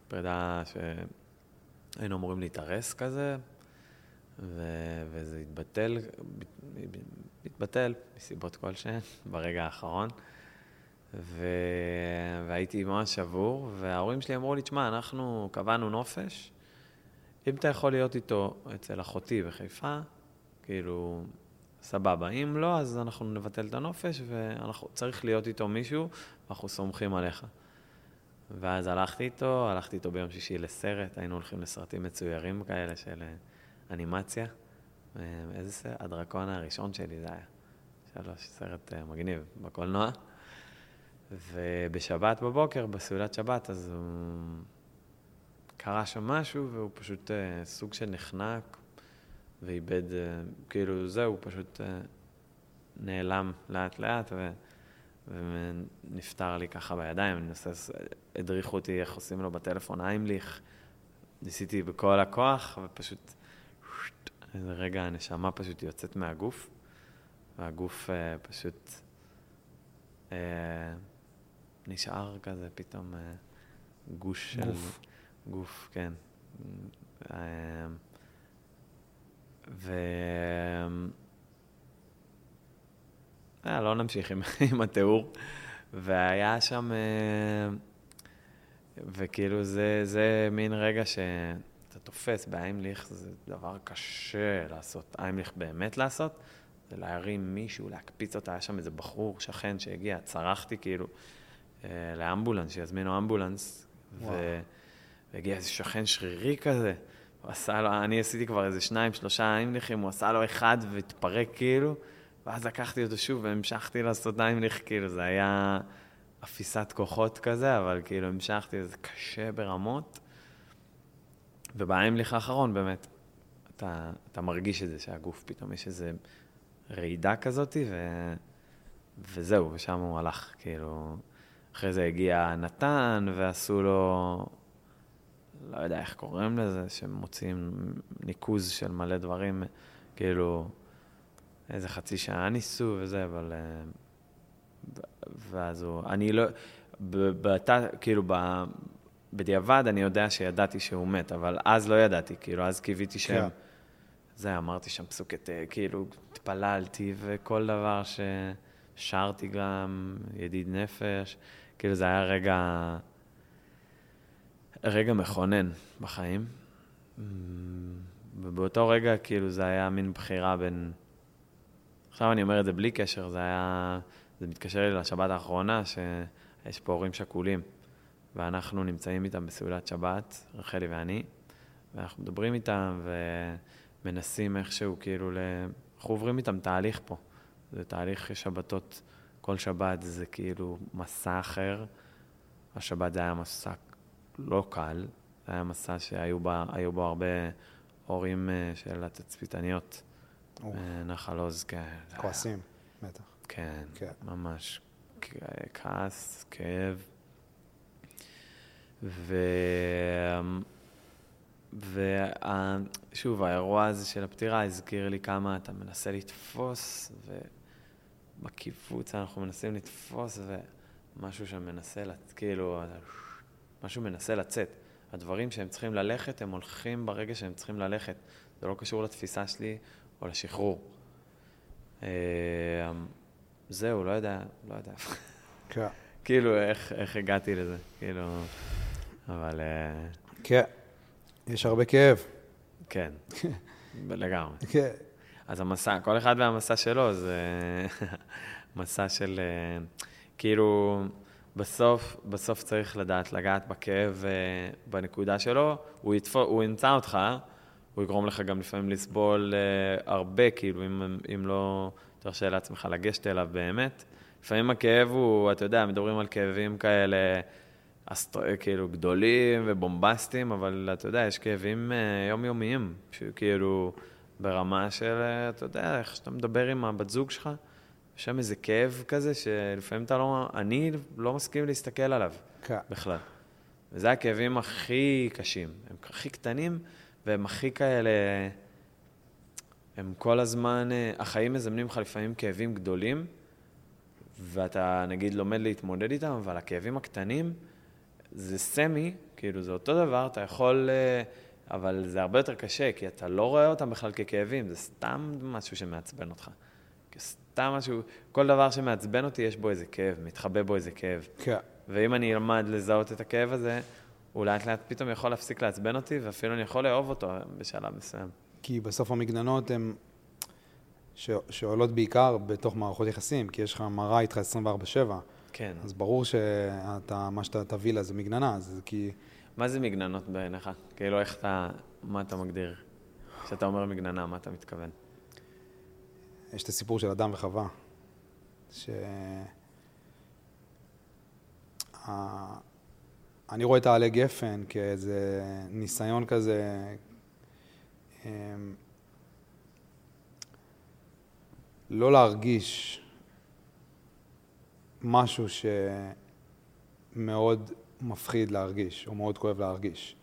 פרידה שהיינו אמורים להתארס כזה, ו- וזה התבטל, התבטל מסיבות כלשהן ברגע האחרון. ו- והייתי ממש שבור, וההורים שלי אמרו לי, תשמע, אנחנו קבענו נופש, אם אתה יכול להיות איתו אצל אחותי בחיפה, כאילו, סבבה. אם לא, אז אנחנו נבטל את הנופש, וצריך להיות איתו מישהו, ואנחנו סומכים עליך. ואז הלכתי איתו, הלכתי איתו ביום שישי לסרט, היינו הולכים לסרטים מצוירים כאלה של אה, אנימציה. אה, איזה סרט? הדרקון הראשון שלי זה היה. שלוש, סרט אה, מגניב בקולנוע. ובשבת בבוקר, בסעודת שבת, אז הוא... קרה שם משהו, והוא פשוט uh, סוג של נחנק, ואיבד, uh, כאילו זהו, הוא פשוט uh, נעלם לאט-לאט, ו... ונפטר לי ככה בידיים. אני מנסה, הדריכו אותי איך עושים לו בטלפון איימליך, ניסיתי בכל הכוח, ופשוט, איזה רגע הנשמה פשוט יוצאת מהגוף, והגוף uh, פשוט... uh, נשאר כזה פתאום אה, גוש של... גוף. גוף, כן. אה, ו... אה, לא נמשיך עם, עם התיאור. והיה שם... אה, וכאילו זה, זה מין רגע שאתה תופס באיימליך, זה דבר קשה לעשות. איימליך באמת לעשות, זה להרים מישהו, להקפיץ אותה. היה שם איזה בחור, שכן שהגיע, צרחתי כאילו. אה, לאמבולנס, שיזמינו אמבולנס, והגיע איזה שכן שרירי כזה. הוא עשה לו, אני עשיתי כבר איזה שניים, שלושה איימליכים, הוא עשה לו אחד והתפרק כאילו, ואז לקחתי אותו שוב והמשכתי לעשות איימליך, כאילו זה היה אפיסת כוחות כזה, אבל כאילו המשכתי, זה קשה ברמות. ובאיימליך האחרון באמת, אתה, אתה מרגיש את זה, שהגוף פתאום יש איזו רעידה כזאת, ו... וזהו, ושם הוא הלך, כאילו... אחרי זה הגיע נתן, ועשו לו, לא יודע איך קוראים לזה, שמוציאים ניקוז של מלא דברים, כאילו, איזה חצי שעה ניסו וזה, אבל... אה, ואז הוא, אני לא, בתא, כאילו, ב, בדיעבד אני יודע שידעתי שהוא מת, אבל אז לא ידעתי, כאילו, אז קיוויתי שהם... כן. זה, אמרתי שם פסוקת, כאילו, התפללתי, וכל דבר ששרתי גם, ידיד נפש. כאילו זה היה רגע, רגע מכונן בחיים. ובאותו רגע, כאילו, זה היה מין בחירה בין... עכשיו אני אומר את זה בלי קשר, זה היה... זה מתקשר לי לשבת האחרונה, שיש פה הורים שכולים, ואנחנו נמצאים איתם בסעודת שבת, רחלי ואני, ואנחנו מדברים איתם ומנסים איכשהו, כאילו, ל... אנחנו עוברים איתם תהליך פה. זה תהליך שבתות כל שבת זה כאילו מסע אחר. השבת זה היה מסע לא קל, זה היה מסע שהיו בה, בו הרבה הורים אה, של התצפיתניות. אה, נחל עוז, כן. כועסים, בטח. כן, כן, ממש. כעס, כאב. ו... ושוב, האירוע הזה של הפטירה הזכיר לי כמה אתה מנסה לתפוס, ו... בקיבוץ אנחנו מנסים לתפוס ומשהו שמנסה, כאילו, משהו מנסה לצאת. הדברים שהם צריכים ללכת, הם הולכים ברגע שהם צריכים ללכת. זה לא קשור לתפיסה שלי או לשחרור. אה, זהו, לא יודע, לא יודע. כן. כאילו, איך, איך הגעתי לזה, כאילו, אבל... אה, כן, יש הרבה כאב. כן, לגמרי. כן. אז המסע, כל אחד והמסע שלו, זה מסע של, אה, כאילו, בסוף, בסוף צריך לדעת לגעת בכאב אה, בנקודה שלו, הוא, יתפו, הוא ימצא אותך, הוא יגרום לך גם לפעמים לסבול אה, הרבה, כאילו, אם, אם לא תרשה לעצמך לגשת אליו באמת. לפעמים הכאב הוא, אתה יודע, מדברים על כאבים כאלה, אסטר... כאילו, גדולים ובומבסטיים, אבל אתה יודע, יש כאבים יומיומיים, שכאילו... ברמה של, אתה יודע, איך שאתה מדבר עם הבת זוג שלך, יש שם איזה כאב כזה, שלפעמים אתה לא, אני לא מסכים להסתכל עליו כן. בכלל. וזה הכאבים הכי קשים. הם הכי קטנים, והם הכי כאלה... הם כל הזמן, החיים מזמנים לך לפעמים כאבים גדולים, ואתה נגיד לומד להתמודד איתם, אבל הכאבים הקטנים זה סמי, כאילו זה אותו דבר, אתה יכול אבל זה הרבה יותר קשה, כי אתה לא רואה אותם בכלל ככאבים, זה סתם משהו שמעצבן אותך. סתם משהו, כל דבר שמעצבן אותי, יש בו איזה כאב, מתחבא בו איזה כאב. כן. ואם אני אלמד לזהות את הכאב הזה, הוא לאט לאט פתאום יכול להפסיק לעצבן אותי, ואפילו אני יכול לאהוב אותו בשלב מסוים. כי בסוף המגננות הן ש... שעולות בעיקר בתוך מערכות יחסים, כי יש לך מראה איתך 24-7. כן. אז ברור שאתה, מה שאתה תביא לה זה מגננה, אז כי... מה זה מגננות בעיניך? כאילו, איך אתה, מה אתה מגדיר? כשאתה אומר מגננה, מה אתה מתכוון? יש את הסיפור של אדם וחווה, ש... אני רואה את העלי גפן כאיזה ניסיון כזה, אמ, לא להרגיש משהו שמאוד מפחיד להרגיש, או מאוד כואב להרגיש.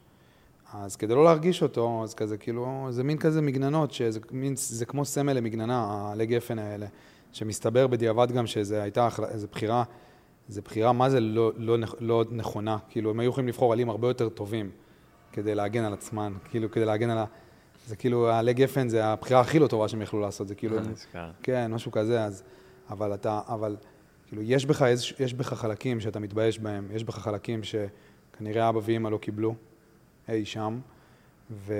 אז כדי לא להרגיש אותו, אז כזה כאילו, זה מין כזה מגננות, שזה מין, זה כמו סמל למגננה, העלי גפן האלה, שמסתבר בדיעבד גם שזה הייתה איזו בחירה, זו בחירה, מה זה לא, לא, לא נכונה? כאילו, הם היו יכולים לבחור עלים הרבה יותר טובים כדי להגן על עצמם, כאילו, כדי להגן על ה... זה כאילו, העלי גפן זה הבחירה הכי לא טובה שהם יכלו לעשות, זה כאילו... אשכרה. כן, משהו כזה, אז... אבל אתה, אבל, כאילו, יש בך, איז, יש בך חלקים שאתה מתבייש בהם, יש בך חלקים שכנראה אבא ואמא לא קיבלו אי שם, ו,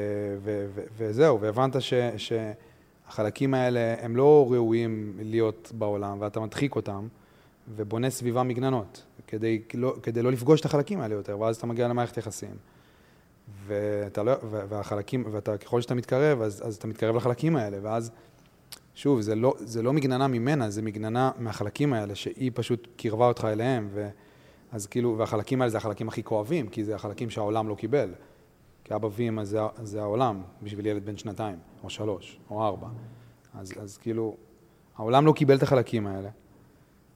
ו, ו, וזהו, והבנת ש, שהחלקים האלה הם לא ראויים להיות בעולם, ואתה מדחיק אותם, ובונה סביבם מגננות, כדי לא, כדי לא לפגוש את החלקים האלה יותר, ואז אתה מגיע למערכת יחסים. ואתה לא, ו- והחלקים, ואתה, ככל שאתה מתקרב, אז, אז אתה מתקרב לחלקים האלה, ואז, שוב, זה לא, זה לא מגננה ממנה, זה מגננה מהחלקים האלה, שהיא פשוט קירבה אותך אליהם, ו, אז כאילו, והחלקים האלה זה החלקים הכי כואבים, כי זה החלקים שהעולם לא קיבל. כי אבא ואמא זה, זה העולם בשביל ילד בן שנתיים, או שלוש, או ארבע. אז, אז כאילו, העולם לא קיבל את החלקים האלה,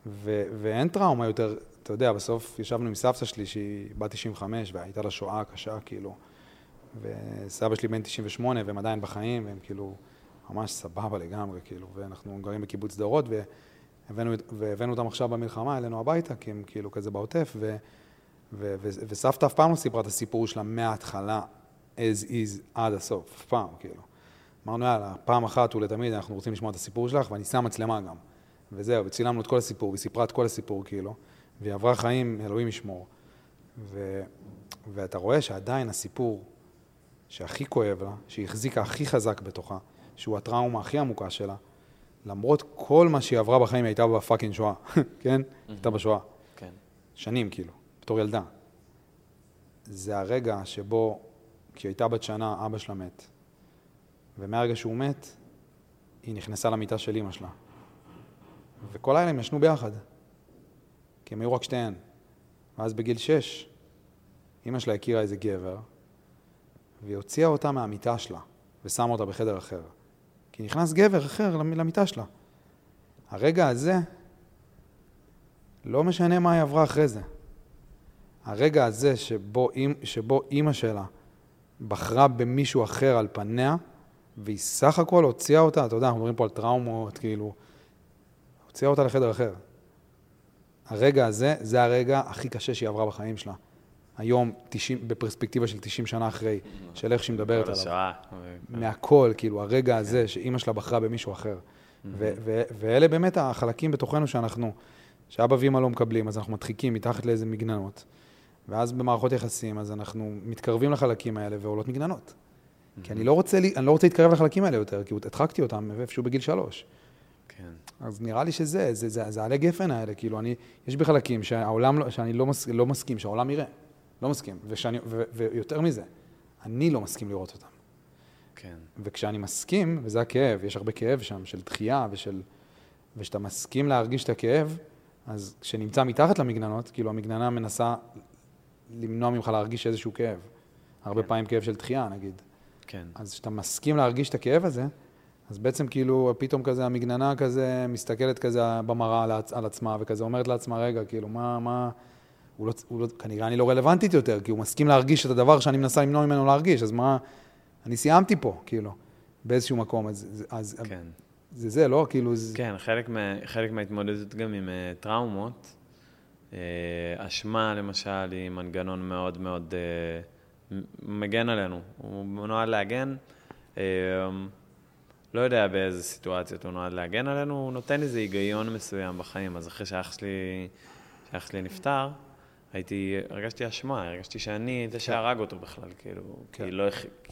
ו, ואין טראומה יותר, אתה יודע, בסוף ישבנו עם סבתא שלי שהיא בת 95 והייתה לה שואה קשה, כאילו, וסבא שלי בן 98 והם עדיין בחיים, והם כאילו ממש סבבה לגמרי, כאילו, ואנחנו גרים בקיבוץ דורות, והבאנו, והבאנו אותם עכשיו במלחמה אלינו הביתה, כי הם כאילו כזה בעוטף, ו, ו, ו, וסבתא אף פעם לא סיפרה את הסיפור שלה מההתחלה, as is, עד הסוף, אף פעם, כאילו. אמרנו, יאללה, פעם אחת ולתמיד אנחנו רוצים לשמוע את הסיפור שלך, ואני שם מצלמה גם. וזהו, וצילמנו את כל הסיפור, והיא סיפרה את כל הסיפור, כאילו, והיא עברה חיים, אלוהים ישמור. ו... ואתה רואה שעדיין הסיפור שהכי כואב לה, שהיא החזיקה הכי חזק בתוכה, שהוא הטראומה הכי עמוקה שלה, למרות כל מה שהיא עברה בחיים, היא הייתה בפאקינג שואה, כן? הייתה בשואה. כן. שנים, כאילו, בתור ילדה. זה הרגע שבו, כשהיא הייתה בת שנה, אבא שלה מת. ומהרגע שהוא מת, היא נכנסה למיטה של אימא שלה. וכל לילה הם ישנו ביחד, כי הם היו רק שתיהן. ואז בגיל שש, אימא שלה הכירה איזה גבר, והיא הוציאה אותה מהמיטה שלה, ושמה אותה בחדר אחר. כי נכנס גבר אחר למ- למיטה שלה. הרגע הזה, לא משנה מה היא עברה אחרי זה. הרגע הזה שבו, שבו אימא שלה בחרה במישהו אחר על פניה, והיא סך הכל הוציאה אותה, אתה יודע, אנחנו מדברים פה על טראומות, כאילו, הוציאה אותה לחדר אחר. הרגע הזה, זה הרגע הכי קשה שהיא עברה בחיים שלה. היום, 90, בפרספקטיבה של 90 שנה אחרי, של איך שהיא מדברת עליו. השואה. מהכל, כאילו, הרגע הזה שאימא שלה בחרה במישהו אחר. ואלה באמת החלקים בתוכנו שאנחנו, שאבא ואמא לא מקבלים, אז אנחנו מדחיקים מתחת לאיזה מגננות. ואז במערכות יחסים, אז אנחנו מתקרבים לחלקים האלה ועולות מגננות. כי אני לא רוצה, לי- אני לא רוצה להתקרב לחלקים האלה יותר, כי הדחקתי אותם איפשהו בגיל שלוש. כן. אז נראה לי שזה, זה, זה, זה עלי גפן האלה, כאילו, אני, יש בי חלקים שהעולם, לא- שאני לא, מס, לא מסכים, שהעולם יראה. לא מסכים. ושאני, ו, ויותר מזה, אני לא מסכים לראות אותם. כן. וכשאני מסכים, וזה הכאב, יש הרבה כאב שם, של דחייה ושל... וכשאתה מסכים להרגיש את הכאב, אז כשנמצא מתחת למגננות, כאילו המגננה מנסה למנוע ממך להרגיש איזשהו כאב. הרבה כן. פעמים כאב של דחייה, נגיד. כן. אז כשאתה מסכים להרגיש את הכאב הזה, אז בעצם כאילו פתאום כזה המגננה כזה מסתכלת כזה במראה על, עצ- על עצמה וכזה אומרת לעצמה, רגע, כאילו, מה, מה... הוא לא, הוא לא, כנראה אני לא רלוונטית יותר, כי הוא מסכים להרגיש את הדבר שאני מנסה למנוע ממנו להרגיש, אז מה... אני סיימתי פה, כאילו, באיזשהו מקום, אז, אז כן. זה זה, לא? כאילו, זה... כן, חלק, מה, חלק מההתמודדות גם עם uh, טראומות, uh, אשמה למשל היא מנגנון מאוד מאוד uh, מגן עלינו. הוא נועד להגן, uh, לא יודע באיזה סיטואציות הוא נועד להגן עלינו, הוא נותן איזה היגיון מסוים בחיים. אז אחרי שאח שלי, שאח שלי נפטר, הייתי, הרגשתי אשמה, הרגשתי שאני זה שהרג אותו בכלל, כאילו, כן. כי לא, הכ-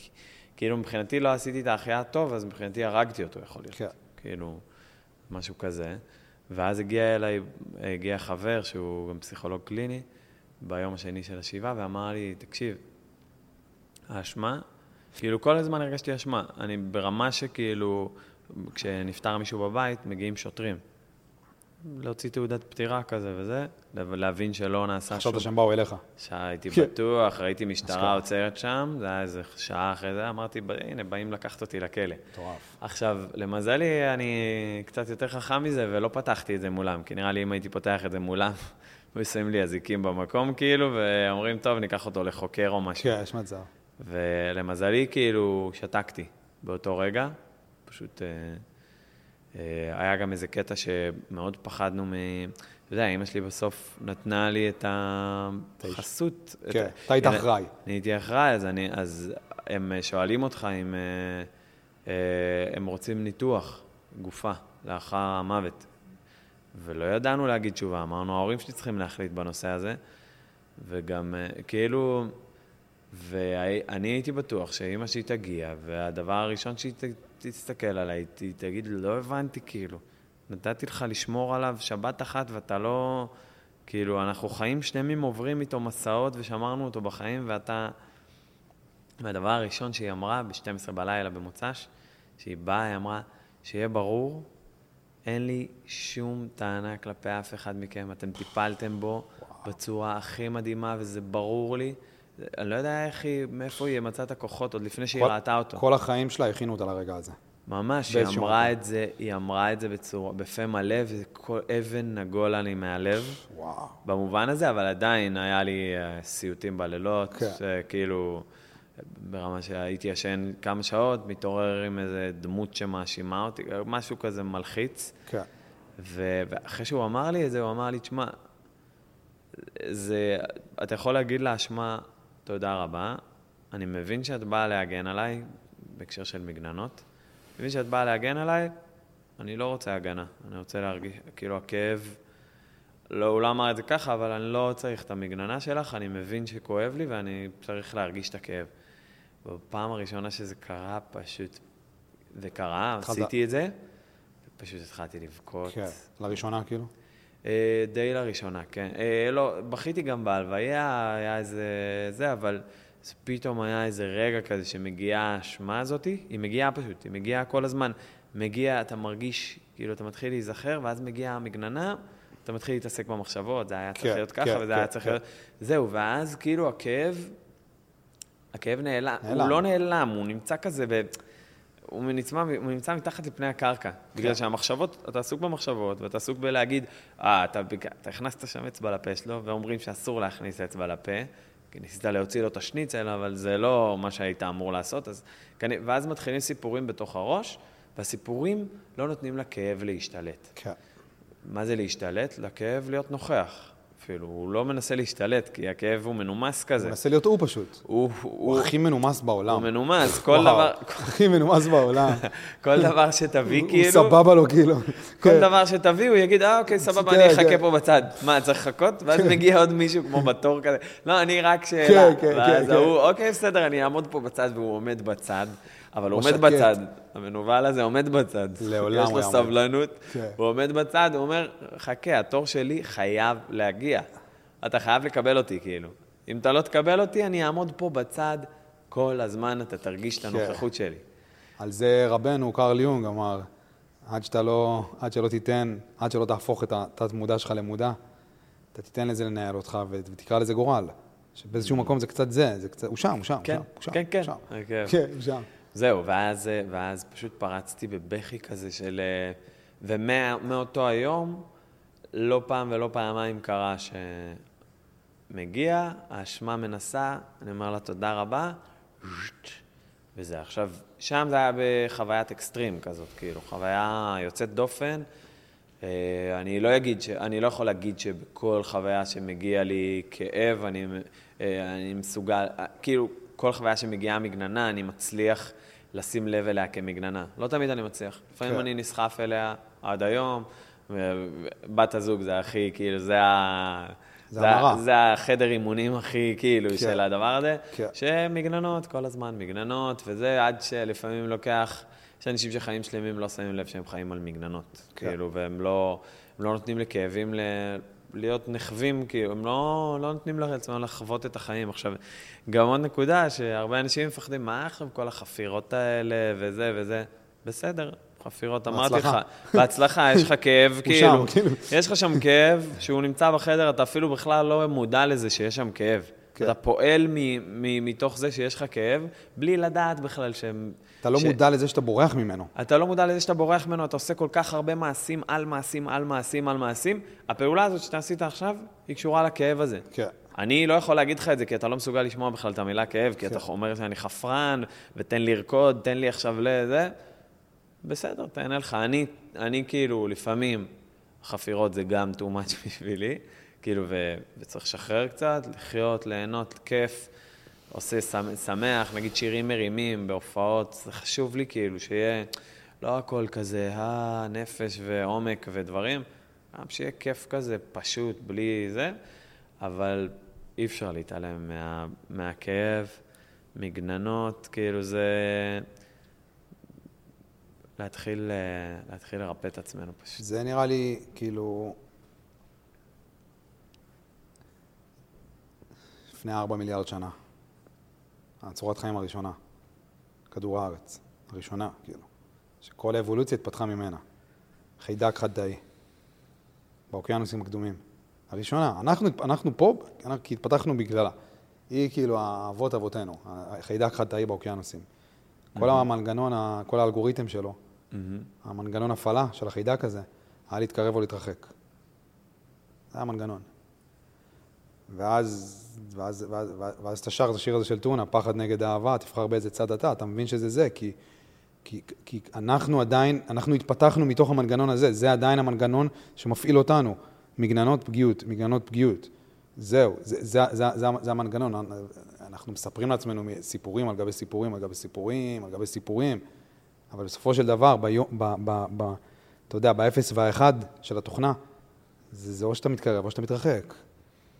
כאילו מבחינתי לא עשיתי את ההחייאה טוב, אז מבחינתי הרגתי אותו, יכול להיות. כן. כאילו, משהו כזה. ואז הגיע אליי, הגיע חבר שהוא גם פסיכולוג קליני, ביום השני של השבעה, ואמר לי, תקשיב, האשמה, כאילו כל הזמן הרגשתי אשמה. אני ברמה שכאילו, כשנפטר מישהו בבית, מגיעים שוטרים. להוציא תעודת פטירה כזה וזה, להבין שלא נעשה שום... חשבת שהם באו אליך. שהייתי בטוח, ראיתי משטרה עוצרת שם, זה היה איזה שעה אחרי זה, אמרתי, הנה, באים לקחת אותי לכלא. מטורף. עכשיו, למזלי, אני קצת יותר חכם מזה, ולא פתחתי את זה מולם, כי נראה לי אם הייתי פותח את זה מולם, היו שמים לי אזיקים במקום, כאילו, ואומרים, טוב, ניקח אותו לחוקר או משהו. כן, יש מצב. ולמזלי, כאילו, שתקתי באותו רגע, פשוט... אה, היה גם איזה קטע שמאוד פחדנו מ... אתה יודע, אמא שלי בסוף נתנה לי את החסות. כן, אתה היית אחראי. אני הייתי אחראי, אז, אני, אז הם שואלים אותך אם אה, הם רוצים ניתוח גופה לאחר המוות. ולא ידענו להגיד תשובה, אמרנו, ההורים שלי צריכים להחליט בנושא הזה. וגם, כאילו, ואני הייתי בטוח שאימא שלי תגיע, והדבר הראשון שהיא תסתכל עליי, היא תגיד, לא הבנתי, כאילו. נתתי לך לשמור עליו שבת אחת ואתה לא... כאילו, אנחנו חיים שלמים עוברים איתו מסעות ושמרנו אותו בחיים, ואתה... והדבר הראשון שהיא אמרה ב-12 בלילה במוצ"ש, שהיא באה, היא אמרה, שיהיה ברור, אין לי שום טענה כלפי אף אחד מכם. אתם טיפלתם בו בצורה הכי מדהימה, וזה ברור לי. אני לא יודע איך היא, מאיפה היא מצאה את הכוחות עוד לפני שהיא כל, ראתה אותו. כל החיים שלה הכינו אותה לרגע הזה. ממש, היא אמרה מקום. את זה, היא אמרה את זה בצורה, בפה מלא, וכל אבן נגולה לי מהלב. וואו. במובן הזה, אבל עדיין היה לי uh, סיוטים בלילות, כן. שכאילו, ברמה שהייתי ישן כמה שעות, מתעורר עם איזה דמות שמאשימה אותי, משהו כזה מלחיץ. כן. ואחרי שהוא אמר לי את זה, הוא אמר לי, תשמע, זה, אתה יכול להגיד לאשמה, תודה רבה. אני מבין שאת באה להגן עליי, בהקשר של מגננות. אני מבין שאת באה להגן עליי, אני לא רוצה הגנה. אני רוצה להרגיש, כאילו הכאב, לא, הוא לא אמר את זה ככה, אבל אני לא צריך את המגננה שלך, אני מבין שכואב לי ואני צריך להרגיש את הכאב. בפעם הראשונה שזה קרה, פשוט, זה קרה, עשיתי את זה, ופשוט התחלתי לבכות. כן, לראשונה כאילו? אה, די לראשונה, כן. אה, לא, בכיתי גם בהלוויה, היה איזה... זה, אבל פתאום היה איזה רגע כזה שמגיעה האשמה הזאת, היא מגיעה פשוט, היא מגיעה כל הזמן. מגיע, אתה מרגיש, כאילו, אתה מתחיל להיזכר, ואז מגיעה המגננה, אתה מתחיל להתעסק במחשבות, זה היה צריך כן, להיות ככה, כן, וזה כן, היה צריך כן. להיות... זהו, ואז כאילו הכאב, הכאב נעלם, נעלם. הוא לא נעלם, הוא נמצא כזה ב... הוא נמצא, הוא נמצא מתחת לפני הקרקע. כן. בגלל שהמחשבות, אתה עסוק במחשבות, ואתה עסוק בלהגיד, אה, אתה, אתה הכנסת שם אצבע לפה שלו, ואומרים שאסור להכניס אצבע לפה, כי ניסית להוציא לו את השניצל, אבל זה לא מה שהיית אמור לעשות. אז, ואז מתחילים סיפורים בתוך הראש, והסיפורים לא נותנים לכאב להשתלט. כן. מה זה להשתלט? לכאב להיות נוכח. אפילו, הוא לא מנסה להשתלט, כי הכאב הוא מנומס כזה. הוא מנסה להיות הוא פשוט. הוא, הוא, הוא הכי מנומס בעולם. הוא מנומס, כל וואו, דבר... הכי מנומס בעולם. כל דבר שתביא, כאילו... הוא סבבה לו, כאילו. כל כן. דבר שתביא, הוא יגיד, אה, אוקיי, סבבה, אני אחכה פה בצד. מה, צריך לחכות? ואז מגיע עוד מישהו כמו בתור כזה. לא, אני רק שאלה. כן, כן, כן. ואז ההוא, אוקיי, בסדר, אני אעמוד פה בצד, והוא עומד בצד. אבל הוא עומד בצד, המנוול הזה עומד בצד. לעולם הוא יש לו סבלנות, הוא עומד בצד, הוא אומר, חכה, התור שלי חייב להגיע. אתה חייב לקבל אותי, כאילו. אם אתה לא תקבל אותי, אני אעמוד פה בצד כל הזמן, אתה תרגיש את כן. הנוכחות שלי. על זה רבנו, קרל יונג, אמר, עד שאתה לא, עד שלא תיתן, עד שלא תהפוך את התת-מודע שלך למודע, אתה תיתן לזה לנהל אותך ותקרא לזה גורל. שבאיזשהו מקום זה קצת זה, זה קצת, הוא שם, הוא שם, כן, הוא שם, כן, כן, שם. כן, כן, הוא שם. זהו, ואז, ואז פשוט פרצתי בבכי כזה של... ומאותו היום, לא פעם ולא פעמיים קרה שמגיע, האשמה מנסה, אני אומר לה תודה רבה, וזה. עכשיו, שם זה היה בחוויית אקסטרים כזאת, כאילו, חוויה יוצאת דופן. אה, אני לא, אגיד ש... אני לא יכול להגיד שבכל חוויה שמגיע לי כאב, אני, אה, אני מסוגל, אה, כאילו, כל חוויה שמגיעה מגננה, אני מצליח לשים לב אליה כמגננה. לא תמיד אני מצליח. לפעמים כן. אני נסחף אליה עד היום, ובת הזוג זה הכי, כאילו, זה ה... זה, זה, זה החדר אימונים הכי, כאילו, כן. של הדבר הזה, כן. שמגננות כל הזמן, מגננות, וזה עד שלפעמים לוקח, יש אנשים שחיים שלמים לא שמים לב שהם חיים על מגננות, כן. כאילו, והם לא, לא נותנים לכאבים ל... להיות נחווים, כי הם לא, לא נותנים לעצמם לחוות את החיים. עכשיו, גם עוד נקודה, שהרבה אנשים מפחדים, מה עכשיו כל החפירות האלה וזה וזה? בסדר, חפירות, אמרתי לך, בהצלחה, יש לך כאב, כאילו, כאילו. יש לך שם כאב, שהוא נמצא בחדר, אתה אפילו בכלל לא מודע לזה שיש שם כאב. כן. אתה פועל מ- מ- מתוך זה שיש לך כאב, בלי לדעת בכלל שהם... אתה לא ש- מודע לזה שאתה בורח ממנו. אתה לא מודע לזה שאתה בורח ממנו, אתה עושה כל כך הרבה מעשים על מעשים, על מעשים, על מעשים. הפעולה הזאת שאתה עשית עכשיו, היא קשורה לכאב הזה. כן. אני לא יכול להגיד לך את זה, כי אתה לא מסוגל לשמוע בכלל את המילה כאב, כי כן. אתה אומר שאני חפרן, ותן לי לרקוד, תן לי עכשיו לזה. בסדר, תהנה לך. אני, אני כאילו, לפעמים, חפירות זה גם too much בשבילי, כאילו, ו, וצריך לשחרר קצת, לחיות, ליהנות, כיף. עושה שמ- שמח, נגיד שירים מרימים בהופעות, זה חשוב לי כאילו שיהיה לא הכל כזה, אה, נפש ועומק ודברים, גם שיהיה כיף כזה, פשוט, בלי זה, אבל אי אפשר להתעלם מה, מהכאב, מגננות, כאילו זה... להתחיל, אה, להתחיל לרפא את עצמנו פשוט. זה נראה לי, כאילו... לפני ארבע מיליארד שנה. הצורת חיים הראשונה. כדור הארץ. הראשונה, כאילו. שכל האבולוציה התפתחה ממנה. חיידק חד-תאי. באוקיינוסים הקדומים. הראשונה. אנחנו, אנחנו פה, אנחנו- כי התפתחנו בגללה. היא כאילו האבות אבותינו, החיידק חד-תאי באוקיינוסים. כל המנגנון, כל האלגוריתם שלו, המנגנון הפעלה של החיידק הזה, היה להתקרב או להתרחק. זה היה המנגנון. ואז, ואז, ואז, ואז, ואז אתה שר את השיר הזה של טונה, פחד נגד אהבה, תבחר באיזה צד אתה, אתה מבין שזה זה, כי, כי, כי אנחנו עדיין, אנחנו התפתחנו מתוך המנגנון הזה, זה עדיין המנגנון שמפעיל אותנו. מגננות פגיעות, מגננות פגיעות. זהו, זה, זה, זה, זה, זה המנגנון. אנחנו מספרים לעצמנו סיפורים על גבי סיפורים, על גבי סיפורים, על גבי סיפורים, אבל בסופו של דבר, ביום, ב, ב, ב, אתה יודע, באפס והאחד של התוכנה, זה, זה או שאתה מתקרב או שאתה מתרחק,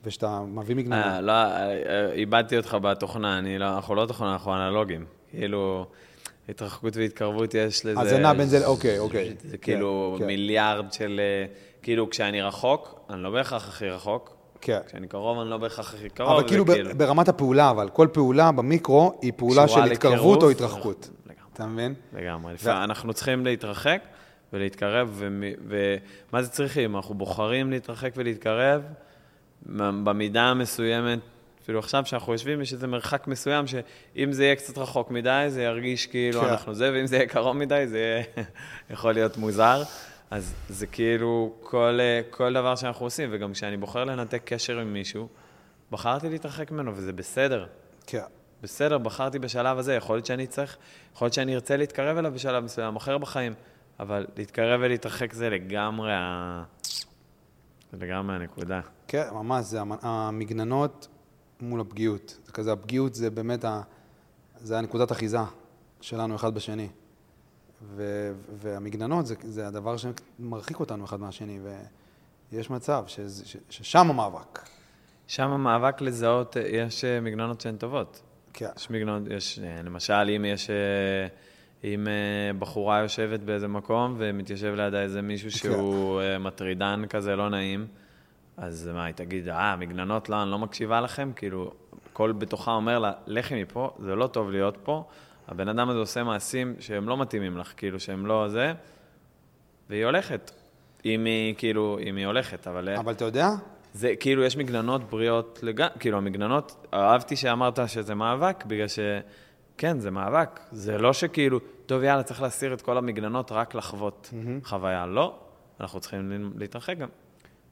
ושאתה מביא מגננה. אה, לא, אה, איבדתי אותך בתוכנה, אני לא, אנחנו לא תוכנה, אנחנו אנלוגים. כאילו, התרחקות והתקרבות יש לזה... אז זה נע בין זה, אוקיי, אוקיי. זה כן, כאילו כן. מיליארד של... אה, כאילו, כשאני רחוק, אני לא בהכרח הכי רחוק. כן. כשאני קרוב, אני לא בהכרח הכי קרוב. אבל כאילו ברמת הפעולה, אבל כל פעולה במיקרו היא פעולה של התקרבות או התרחקות. לגמרי. אתה מבין? לגמרי. לפעמים אנחנו צריכים להתרחק ולהתקרב, ומ- ומה זה צריכים? אנחנו בוחרים להתרחק ולהתקרב במידה המסוימת, אפילו עכשיו שאנחנו יושבים, יש איזה מרחק מסוים, שאם זה יהיה קצת רחוק מדי, זה ירגיש כאילו כן. אנחנו זה, ואם זה יהיה קרוב מדי, זה יהיה- יכול להיות מוזר. אז זה כאילו כל, כל דבר שאנחנו עושים, וגם כשאני בוחר לנתק קשר עם מישהו, בחרתי להתרחק ממנו, וזה בסדר. כן. בסדר, בחרתי בשלב הזה, יכול להיות שאני צריך, יכול להיות שאני ארצה להתקרב אליו בשלב מסוים, אחר בחיים, אבל להתקרב ולהתרחק זה לגמרי ה... זה לגמרי הנקודה. כן, ממש, זה המ- המגננות מול הפגיעות. זה כזה, הפגיעות זה באמת, ה... זה הנקודת אחיזה שלנו אחד בשני. ו... והמגננות זה, זה הדבר שמרחיק אותנו אחד מהשני, ויש מצב שזה- ש... ששם המאבק. שם המאבק לזהות, אה, יש אה, מגננות שהן טובות. כן. יש מגננות, יש, אה, למשל, אם יש, אם אה, בחורה יושבת באיזה מקום ומתיישב לידה איזה מישהו שהוא אה, מטרידן כזה, לא נעים, אז מה, היא תגיד, אה, מגננות, לא, אני לא מקשיבה לכם? כאילו, כל בתוכה אומר לה, לכי מפה, זה לא טוב להיות פה. הבן אדם הזה עושה מעשים שהם לא מתאימים לך, כאילו, שהם לא זה, והיא הולכת. אם היא, כאילו, אם היא הולכת, אבל... אה, אבל אתה יודע, זה כאילו, יש מגננות בריאות לגמרי, כאילו, המגננות, אהבתי שאמרת שזה מאבק, בגלל ש... כן, זה מאבק. זה לא שכאילו, טוב, יאללה, צריך להסיר את כל המגננות רק לחוות חוויה. לא, אנחנו צריכים להתרחק גם.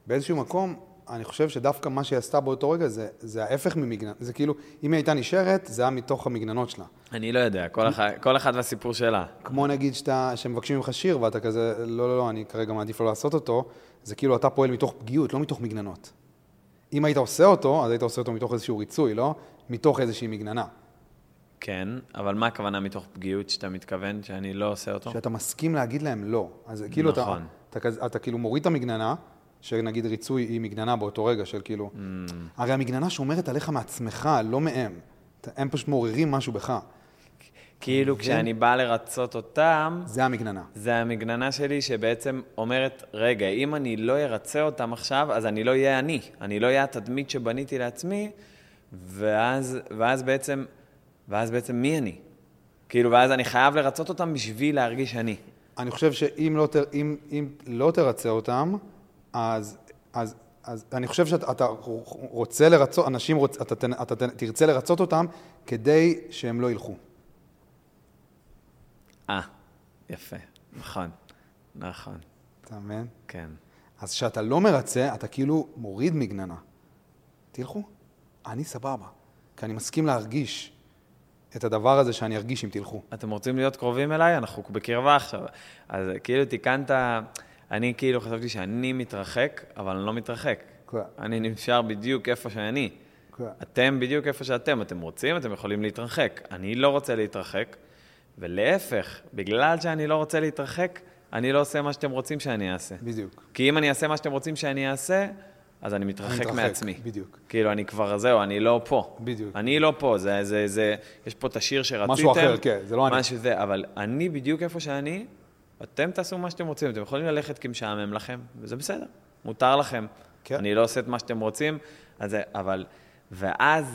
באיזשהו מקום, אני חושב שדווקא מה שהיא עשתה באותו רגע זה, זה ההפך ממגנן. זה כאילו, אם היא הייתה נשארת, זה היה מתוך המגננות שלה. אני לא יודע, כל אחד, כל אחד והסיפור שלה. כמו נגיד שאתה, שמבקשים ממך שיר ואתה כזה, לא, לא, לא, אני כרגע מעדיף לא לעשות אותו, זה כאילו אתה פועל מתוך פגיעות, לא מתוך מגננות. אם היית עושה אותו, אז היית עושה אותו מתוך איזשהו ריצוי, לא? מתוך איזושהי מגננה. כן, אבל מה הכוונה מתוך פגיעות שאתה מתכוון שאני לא עושה אותו? שאתה מסכים להגיד להם לא. אז כאילו אתה, נכון. אתה, כזה- אתה כאילו מוריד את המגננה, שנגיד ריצוי היא מגננה באותו רגע של כאילו... Mm. הרי המגננה שומרת עליך מעצמך, לא מהם. אתה- הם פשוט מעוררים משהו בך. כאילו כשאני בא לרצות אותם, זה המגננה. זה המגננה שלי שבעצם אומרת, רגע, אם אני לא ארצה אותם עכשיו, אז אני לא אהיה אני. אני לא אהיה התדמית שבניתי לעצמי, ואז, ואז בעצם, ואז בעצם מי אני? כאילו, ואז אני חייב לרצות אותם בשביל להרגיש אני. אני חושב שאם לא, תר, אם, אם לא תרצה אותם, אז, אז, אז אני חושב שאתה רוצה לרצות, אנשים, רוצ, אתה, אתה, אתה תרצה לרצות אותם כדי שהם לא ילכו. אה, יפה, נכון, נכון. אתה מבין? כן. אז כשאתה לא מרצה, אתה כאילו מוריד מגננה. תלכו, אני סבבה, כי אני מסכים להרגיש את הדבר הזה שאני ארגיש אם תלכו. אתם רוצים להיות קרובים אליי? אנחנו בקרבה עכשיו. אז כאילו תיקנת, אני כאילו חשבתי שאני מתרחק, אבל אני לא מתרחק. כן. אני נשאר בדיוק איפה שאני. כן. אתם בדיוק איפה שאתם. אתם רוצים, אתם יכולים להתרחק. אני לא רוצה להתרחק, ולהפך, בגלל שאני לא רוצה להתרחק, אני לא עושה מה שאתם רוצים שאני אעשה. בדיוק. כי אם אני אעשה מה שאתם רוצים שאני אעשה, אז אני מתרחק מתרחק, מעצמי. בדיוק. כאילו, אני כבר, זהו, אני לא פה. בדיוק. אני לא פה, זה, זה, זה, יש פה את השיר שרציתם. משהו אחר, כן, זה לא אני. משהו זה, אבל אני בדיוק איפה שאני, אתם תעשו מה שאתם רוצים. אתם יכולים ללכת כי משעמם לכם, וזה בסדר, מותר לכם. כן. אני לא עושה את מה שאתם רוצים, אז זה, אבל, ואז,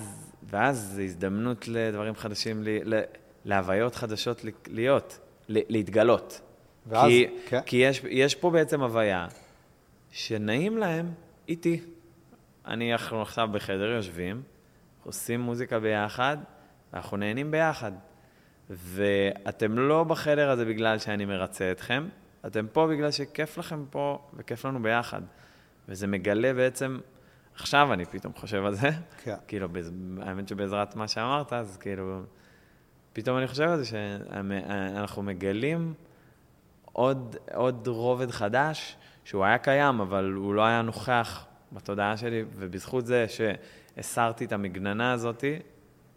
ואז זו הזדמנות לדברים חדשים, ל, ל, להוויות חדשות להיות, להתגלות. ואז, כי, כן. כי יש, יש פה בעצם הוויה שנעים להם איתי. אני, אנחנו עכשיו בחדר יושבים, עושים מוזיקה ביחד, אנחנו נהנים ביחד. ואתם לא בחדר הזה בגלל שאני מרצה אתכם, אתם פה בגלל שכיף לכם פה וכיף לנו ביחד. וזה מגלה בעצם, עכשיו אני פתאום חושב על זה, כן. כאילו, האמת שבעזרת מה שאמרת, אז כאילו, פתאום אני חושב על זה שאנחנו מגלים עוד, עוד רובד חדש, שהוא היה קיים, אבל הוא לא היה נוכח בתודעה שלי, ובזכות זה שהסרתי את המגננה הזאת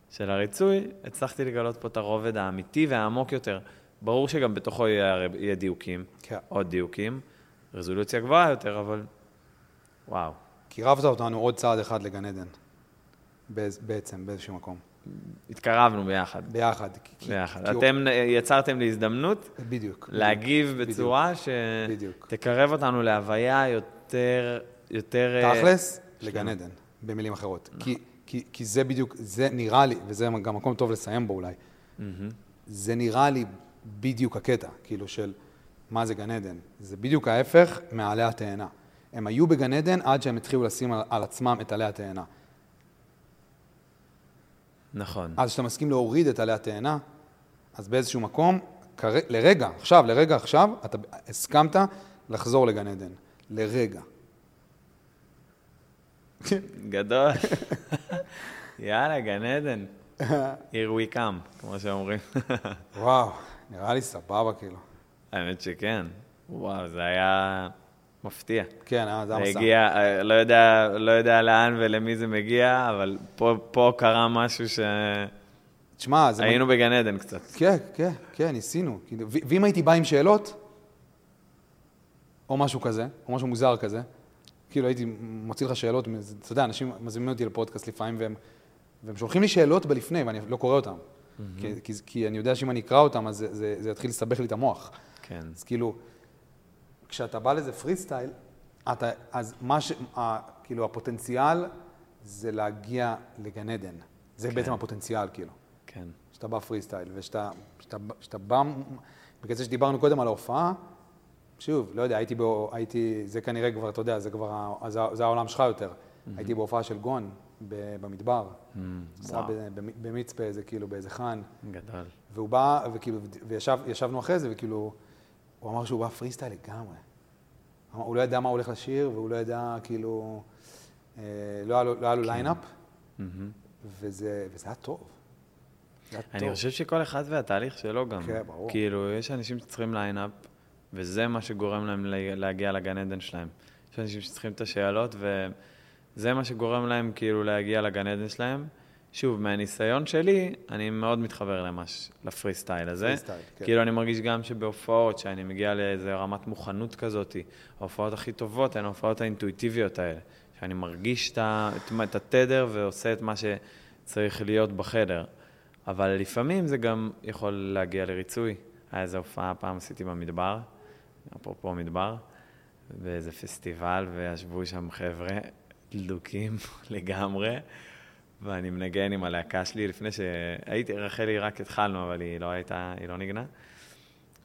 של הריצוי, הצלחתי לגלות פה את הרובד האמיתי והעמוק יותר. ברור שגם בתוכו יהיה, יהיה דיוקים, כן. עוד דיוקים, רזולוציה גבוהה יותר, אבל וואו. קירבת אותנו עוד צעד אחד לגן עדן. בעצם, באיזשהו מקום. התקרבנו ביחד. ביחד. כי- ביחד. כי- אתם יצרתם לי הזדמנות בדיוק. להגיב בדיוק, בצורה. שתקרב אותנו להוויה יותר... יותר אה, תכלס, לגן עדן, במילים אחרות. נכון. כי, כי, כי זה בדיוק, זה נראה לי, וזה גם מקום טוב לסיים בו אולי, מהמם. זה נראה לי בדיוק הקטע, כאילו של מה זה גן עדן. זה בדיוק ההפך מעלי התאנה. הם היו בגן עדן עד שהם התחילו לשים על, על עצמם את עלי התאנה. נכון. אז כשאתה מסכים להוריד את עלי התאנה, אז באיזשהו מקום, כר... לרגע, עכשיו, לרגע עכשיו, אתה הסכמת לחזור לגן עדן. לרגע. גדול. יאללה, גן עדן. Here we come, כמו שאומרים. וואו, נראה לי סבבה כאילו. האמת שכן. וואו, זה היה מפתיע. כן, אה, זה זה המסע. הגיע, אה, לא יודע, לא יודע לאן ולמי זה מגיע, אבל פה, פה קרה משהו תשמע, זה... שהיינו בגן עדן קצת. כן, כן, כן, ניסינו. כאילו, ו- ואם הייתי בא עם שאלות, או משהו כזה, או משהו מוזר כזה, כאילו הייתי מוציא לך שאלות, אתה יודע, אנשים מזמינים אותי לפודקאסט לפעמים, והם, והם שולחים לי שאלות בלפני, ואני לא קורא אותן. כי, כי, כי אני יודע שאם אני אקרא אותן, אז זה, זה, זה יתחיל לסבך לי את המוח. כן. אז כאילו, כשאתה בא לזה פרי סטייל, אתה, אז מה ש... ה, כאילו, הפוטנציאל זה להגיע לגן עדן. זה כן. בעצם הפוטנציאל, כאילו. כן. שאתה בא פרי סטייל, ושאתה שאתה, שאתה בא, בגלל זה שדיברנו קודם על ההופעה, שוב, לא יודע, הייתי, בו, הייתי, זה כנראה כבר, אתה יודע, זה כבר, זה, זה העולם שלך יותר. הייתי בהופעה של גון ב- במדבר, עשה וואו. ב- ב- במצפה, איזה כאילו, באיזה חאן, גדול. והוא בא, וכאילו, וישבנו אחרי זה, וכאילו, הוא אמר שהוא בא פרי סטייל לגמרי. הוא לא ידע מה הוא הולך לשיר, והוא לא ידע, כאילו, אה, לא היה לו, לא היה לו lineup, מהמם. וזה, וזה היה טוב. זה היה טוב. אני חושב שכל אחד והתהליך שלו גם. כן, ברור. כאילו, יש אנשים שצריכים lineup, וזה מה שגורם להם לה- להגיע לגן עדן שלהם. יש אנשים שצריכים את השאלות, וזה מה שגורם להם כאילו להגיע לגן עדן שלהם. שוב, מהניסיון שלי, אני מאוד מתחבר למש, לפרי סטייל הזה. פרי סטייל, כן. כאילו, אני מרגיש גם שבהופעות, שאני מגיע לאיזה רמת מוכנות כזאת, ההופעות הכי טובות הן ההופעות האינטואיטיביות האלה. שאני מרגיש את, את, את התדר ועושה את מה שצריך להיות בחדר. אבל לפעמים זה גם יכול להגיע לריצוי. היה איזו הופעה, פעם עשיתי במדבר, אפרופו מדבר, באיזה פסטיבל, וישבו שם חבר'ה דלוקים לגמרי, ואני מנגן עם הלהקה שלי לפני שהייתי, רחלי רק התחלנו, אבל היא לא הייתה, היא לא ניגנה.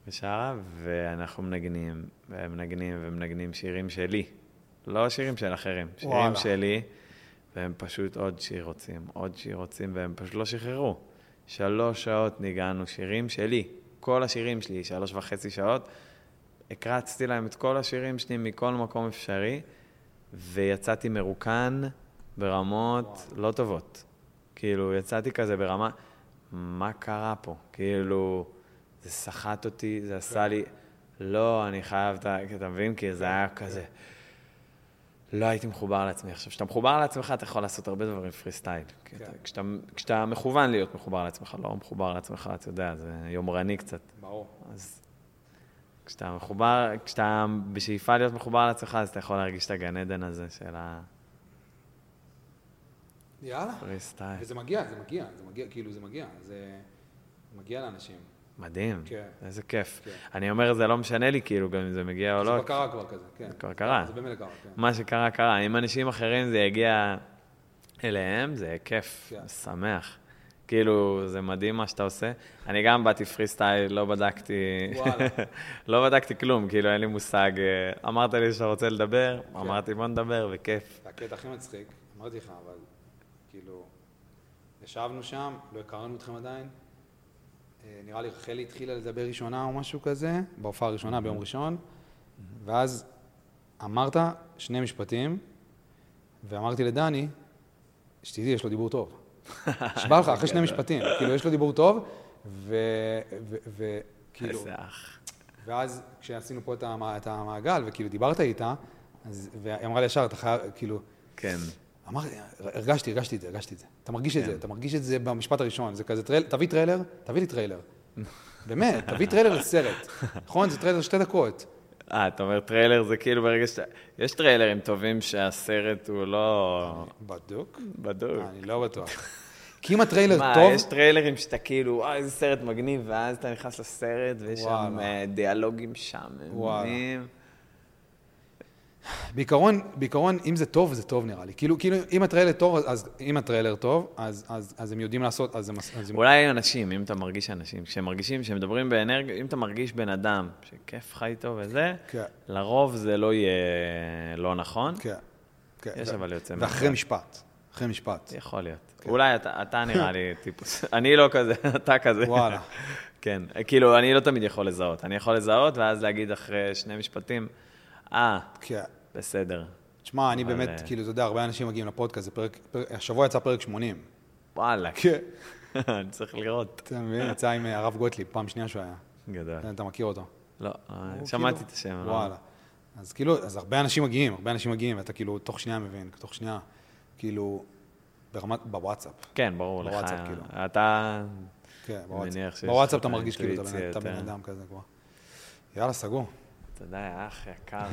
ושרה, ואנחנו מנגנים, ומנגנים ומנגנים שירים שלי. לא שירים של אחרים, שירים וואלה. שלי, והם פשוט עוד שיר רוצים, עוד שיר רוצים, והם פשוט לא שחררו. שלוש שעות ניגענו שירים שלי, כל השירים שלי, שלוש וחצי שעות. הקרצתי להם את כל השירים שלי מכל מקום אפשרי, ויצאתי מרוקן ברמות וואו. לא טובות. כאילו, יצאתי כזה ברמה, מה קרה פה? כאילו, זה סחט אותי, זה עשה לי... לא, אני חייב, אתה מבין? כי זה היה כזה... לא הייתי מחובר לעצמי. עכשיו, כשאתה מחובר לעצמך, אתה יכול לעשות הרבה דברים פרי סטייל. כן. כשאתה, כשאתה מכוון להיות מחובר לעצמך, לא מחובר לעצמך, אתה יודע, זה יומרני קצת. ברור. אז כשאתה מחובר, כשאתה בשאיפה להיות מחובר לעצמך, אז אתה יכול להרגיש את הגן עדן הזה של ה... יאללה. פרי סטייל. וזה מגיע, זה מגיע, זה מגיע, כאילו זה מגיע, זה מגיע לאנשים. מדהים, כן. איזה כיף. כן. אני אומר, זה לא משנה לי, כאילו, גם אם זה מגיע או לא. זה כבר קרה כבר כזה, כן. זה כבר קרה. זה באמת קרה, כן. מה שקרה, קרה. עם אנשים אחרים זה יגיע אליהם, זה כיף, כן. שמח. כאילו, זה מדהים מה שאתה עושה. אני גם באתי פרי סטייל, לא בדקתי... וואלה. לא בדקתי כלום, כאילו, אין לי מושג. אה, אמרת לי שאתה רוצה לדבר, כן. אמרתי, בוא נדבר, וכיף. זה הקטע הכי מצחיק, אמרתי לך, אבל כאילו, ישבנו שם, לא הכרנו אתכם עדיין. אה, נראה לי רחלי התחילה לדבר ראשונה או משהו כזה, בהופעה הראשונה ביום ראשון, ואז אמרת שני משפטים, ואמרתי לדני, שתדעי, יש לו דיבור טוב. נשבע לך, אחרי שני משפטים, כאילו, יש לו דיבור טוב, וכאילו... איזה אח. ואז כשעשינו פה את המעגל, וכאילו דיברת איתה, אז, והיא אמרה לי ישר, אתה חייב, כאילו... כן. אמרתי, הרגשתי, הרגשתי את זה, הרגשתי את זה. אתה מרגיש את זה, כן. אתה מרגיש את זה במשפט הראשון. זה כזה, תביא טריילר, תביא לי טריילר. באמת, תביא טריילר לסרט. נכון? זה טריילר שתי דקות. אה, אתה אומר טריילר זה כאילו ברגע שאתה... יש טריילרים טובים שהסרט הוא לא... בדוק? בדוק. אני לא בטוח. כי אם הטריילר טוב... מה, יש טריילרים שאתה כאילו, אה, איזה סרט מגניב, ואז אתה נכנס לסרט, ויש שם אה, דיאלוגים שם. וואלה. בעיקרון, בעיקרון, אם זה טוב, זה טוב נראה לי. כאילו, כאילו אם הטריילר טוב, אז אם הטריילר טוב, אז, אז, אז הם יודעים לעשות, אז הם... אז אולי אנשים, אם אתה מרגיש אנשים, כשהם מרגישים, כשהם מדברים באנרגיה, אם אתה מרגיש בן אדם שכיף לך איתו וזה, כן. לרוב זה לא יהיה לא נכון. כן, כן. יש ו- אבל יוצא. ואחרי משפט. אחרי משפט. יכול להיות. כן. אולי אתה, אתה נראה לי טיפוס. אני לא כזה, אתה כזה. וואלה. כן, כאילו, אני לא תמיד יכול לזהות. אני יכול לזהות, ואז להגיד אחרי שני משפטים, אה, כן. בסדר. תשמע, אני באמת, אה, כאילו, אתה יודע, הרבה אנשים מגיעים לפודקאסט, השבוע יצא פרק 80. וואלה. כן. אני צריך לראות. אתה מבין, יצא עם אה, הרב גוטליב, פעם שנייה שהוא היה. גדול. אתה מכיר אותו? לא, שמעתי כאילו- את השם. לא. וואלה. אז כאילו, אז הרבה אנשים מגיעים, הרבה אנשים מגיעים, ואתה כאילו תוך שנייה מבין, תוך שנייה, כאילו, ברמת, בוואטסאפ. כן, ברור לך. בוואטסאפ, כאילו. אתה... כן, בוואטסאפ. בוואטסאפ אתה מרגיש כאילו, אתה בן אדם כזה כבר. יאללה, סגור. תודה, אח יקר.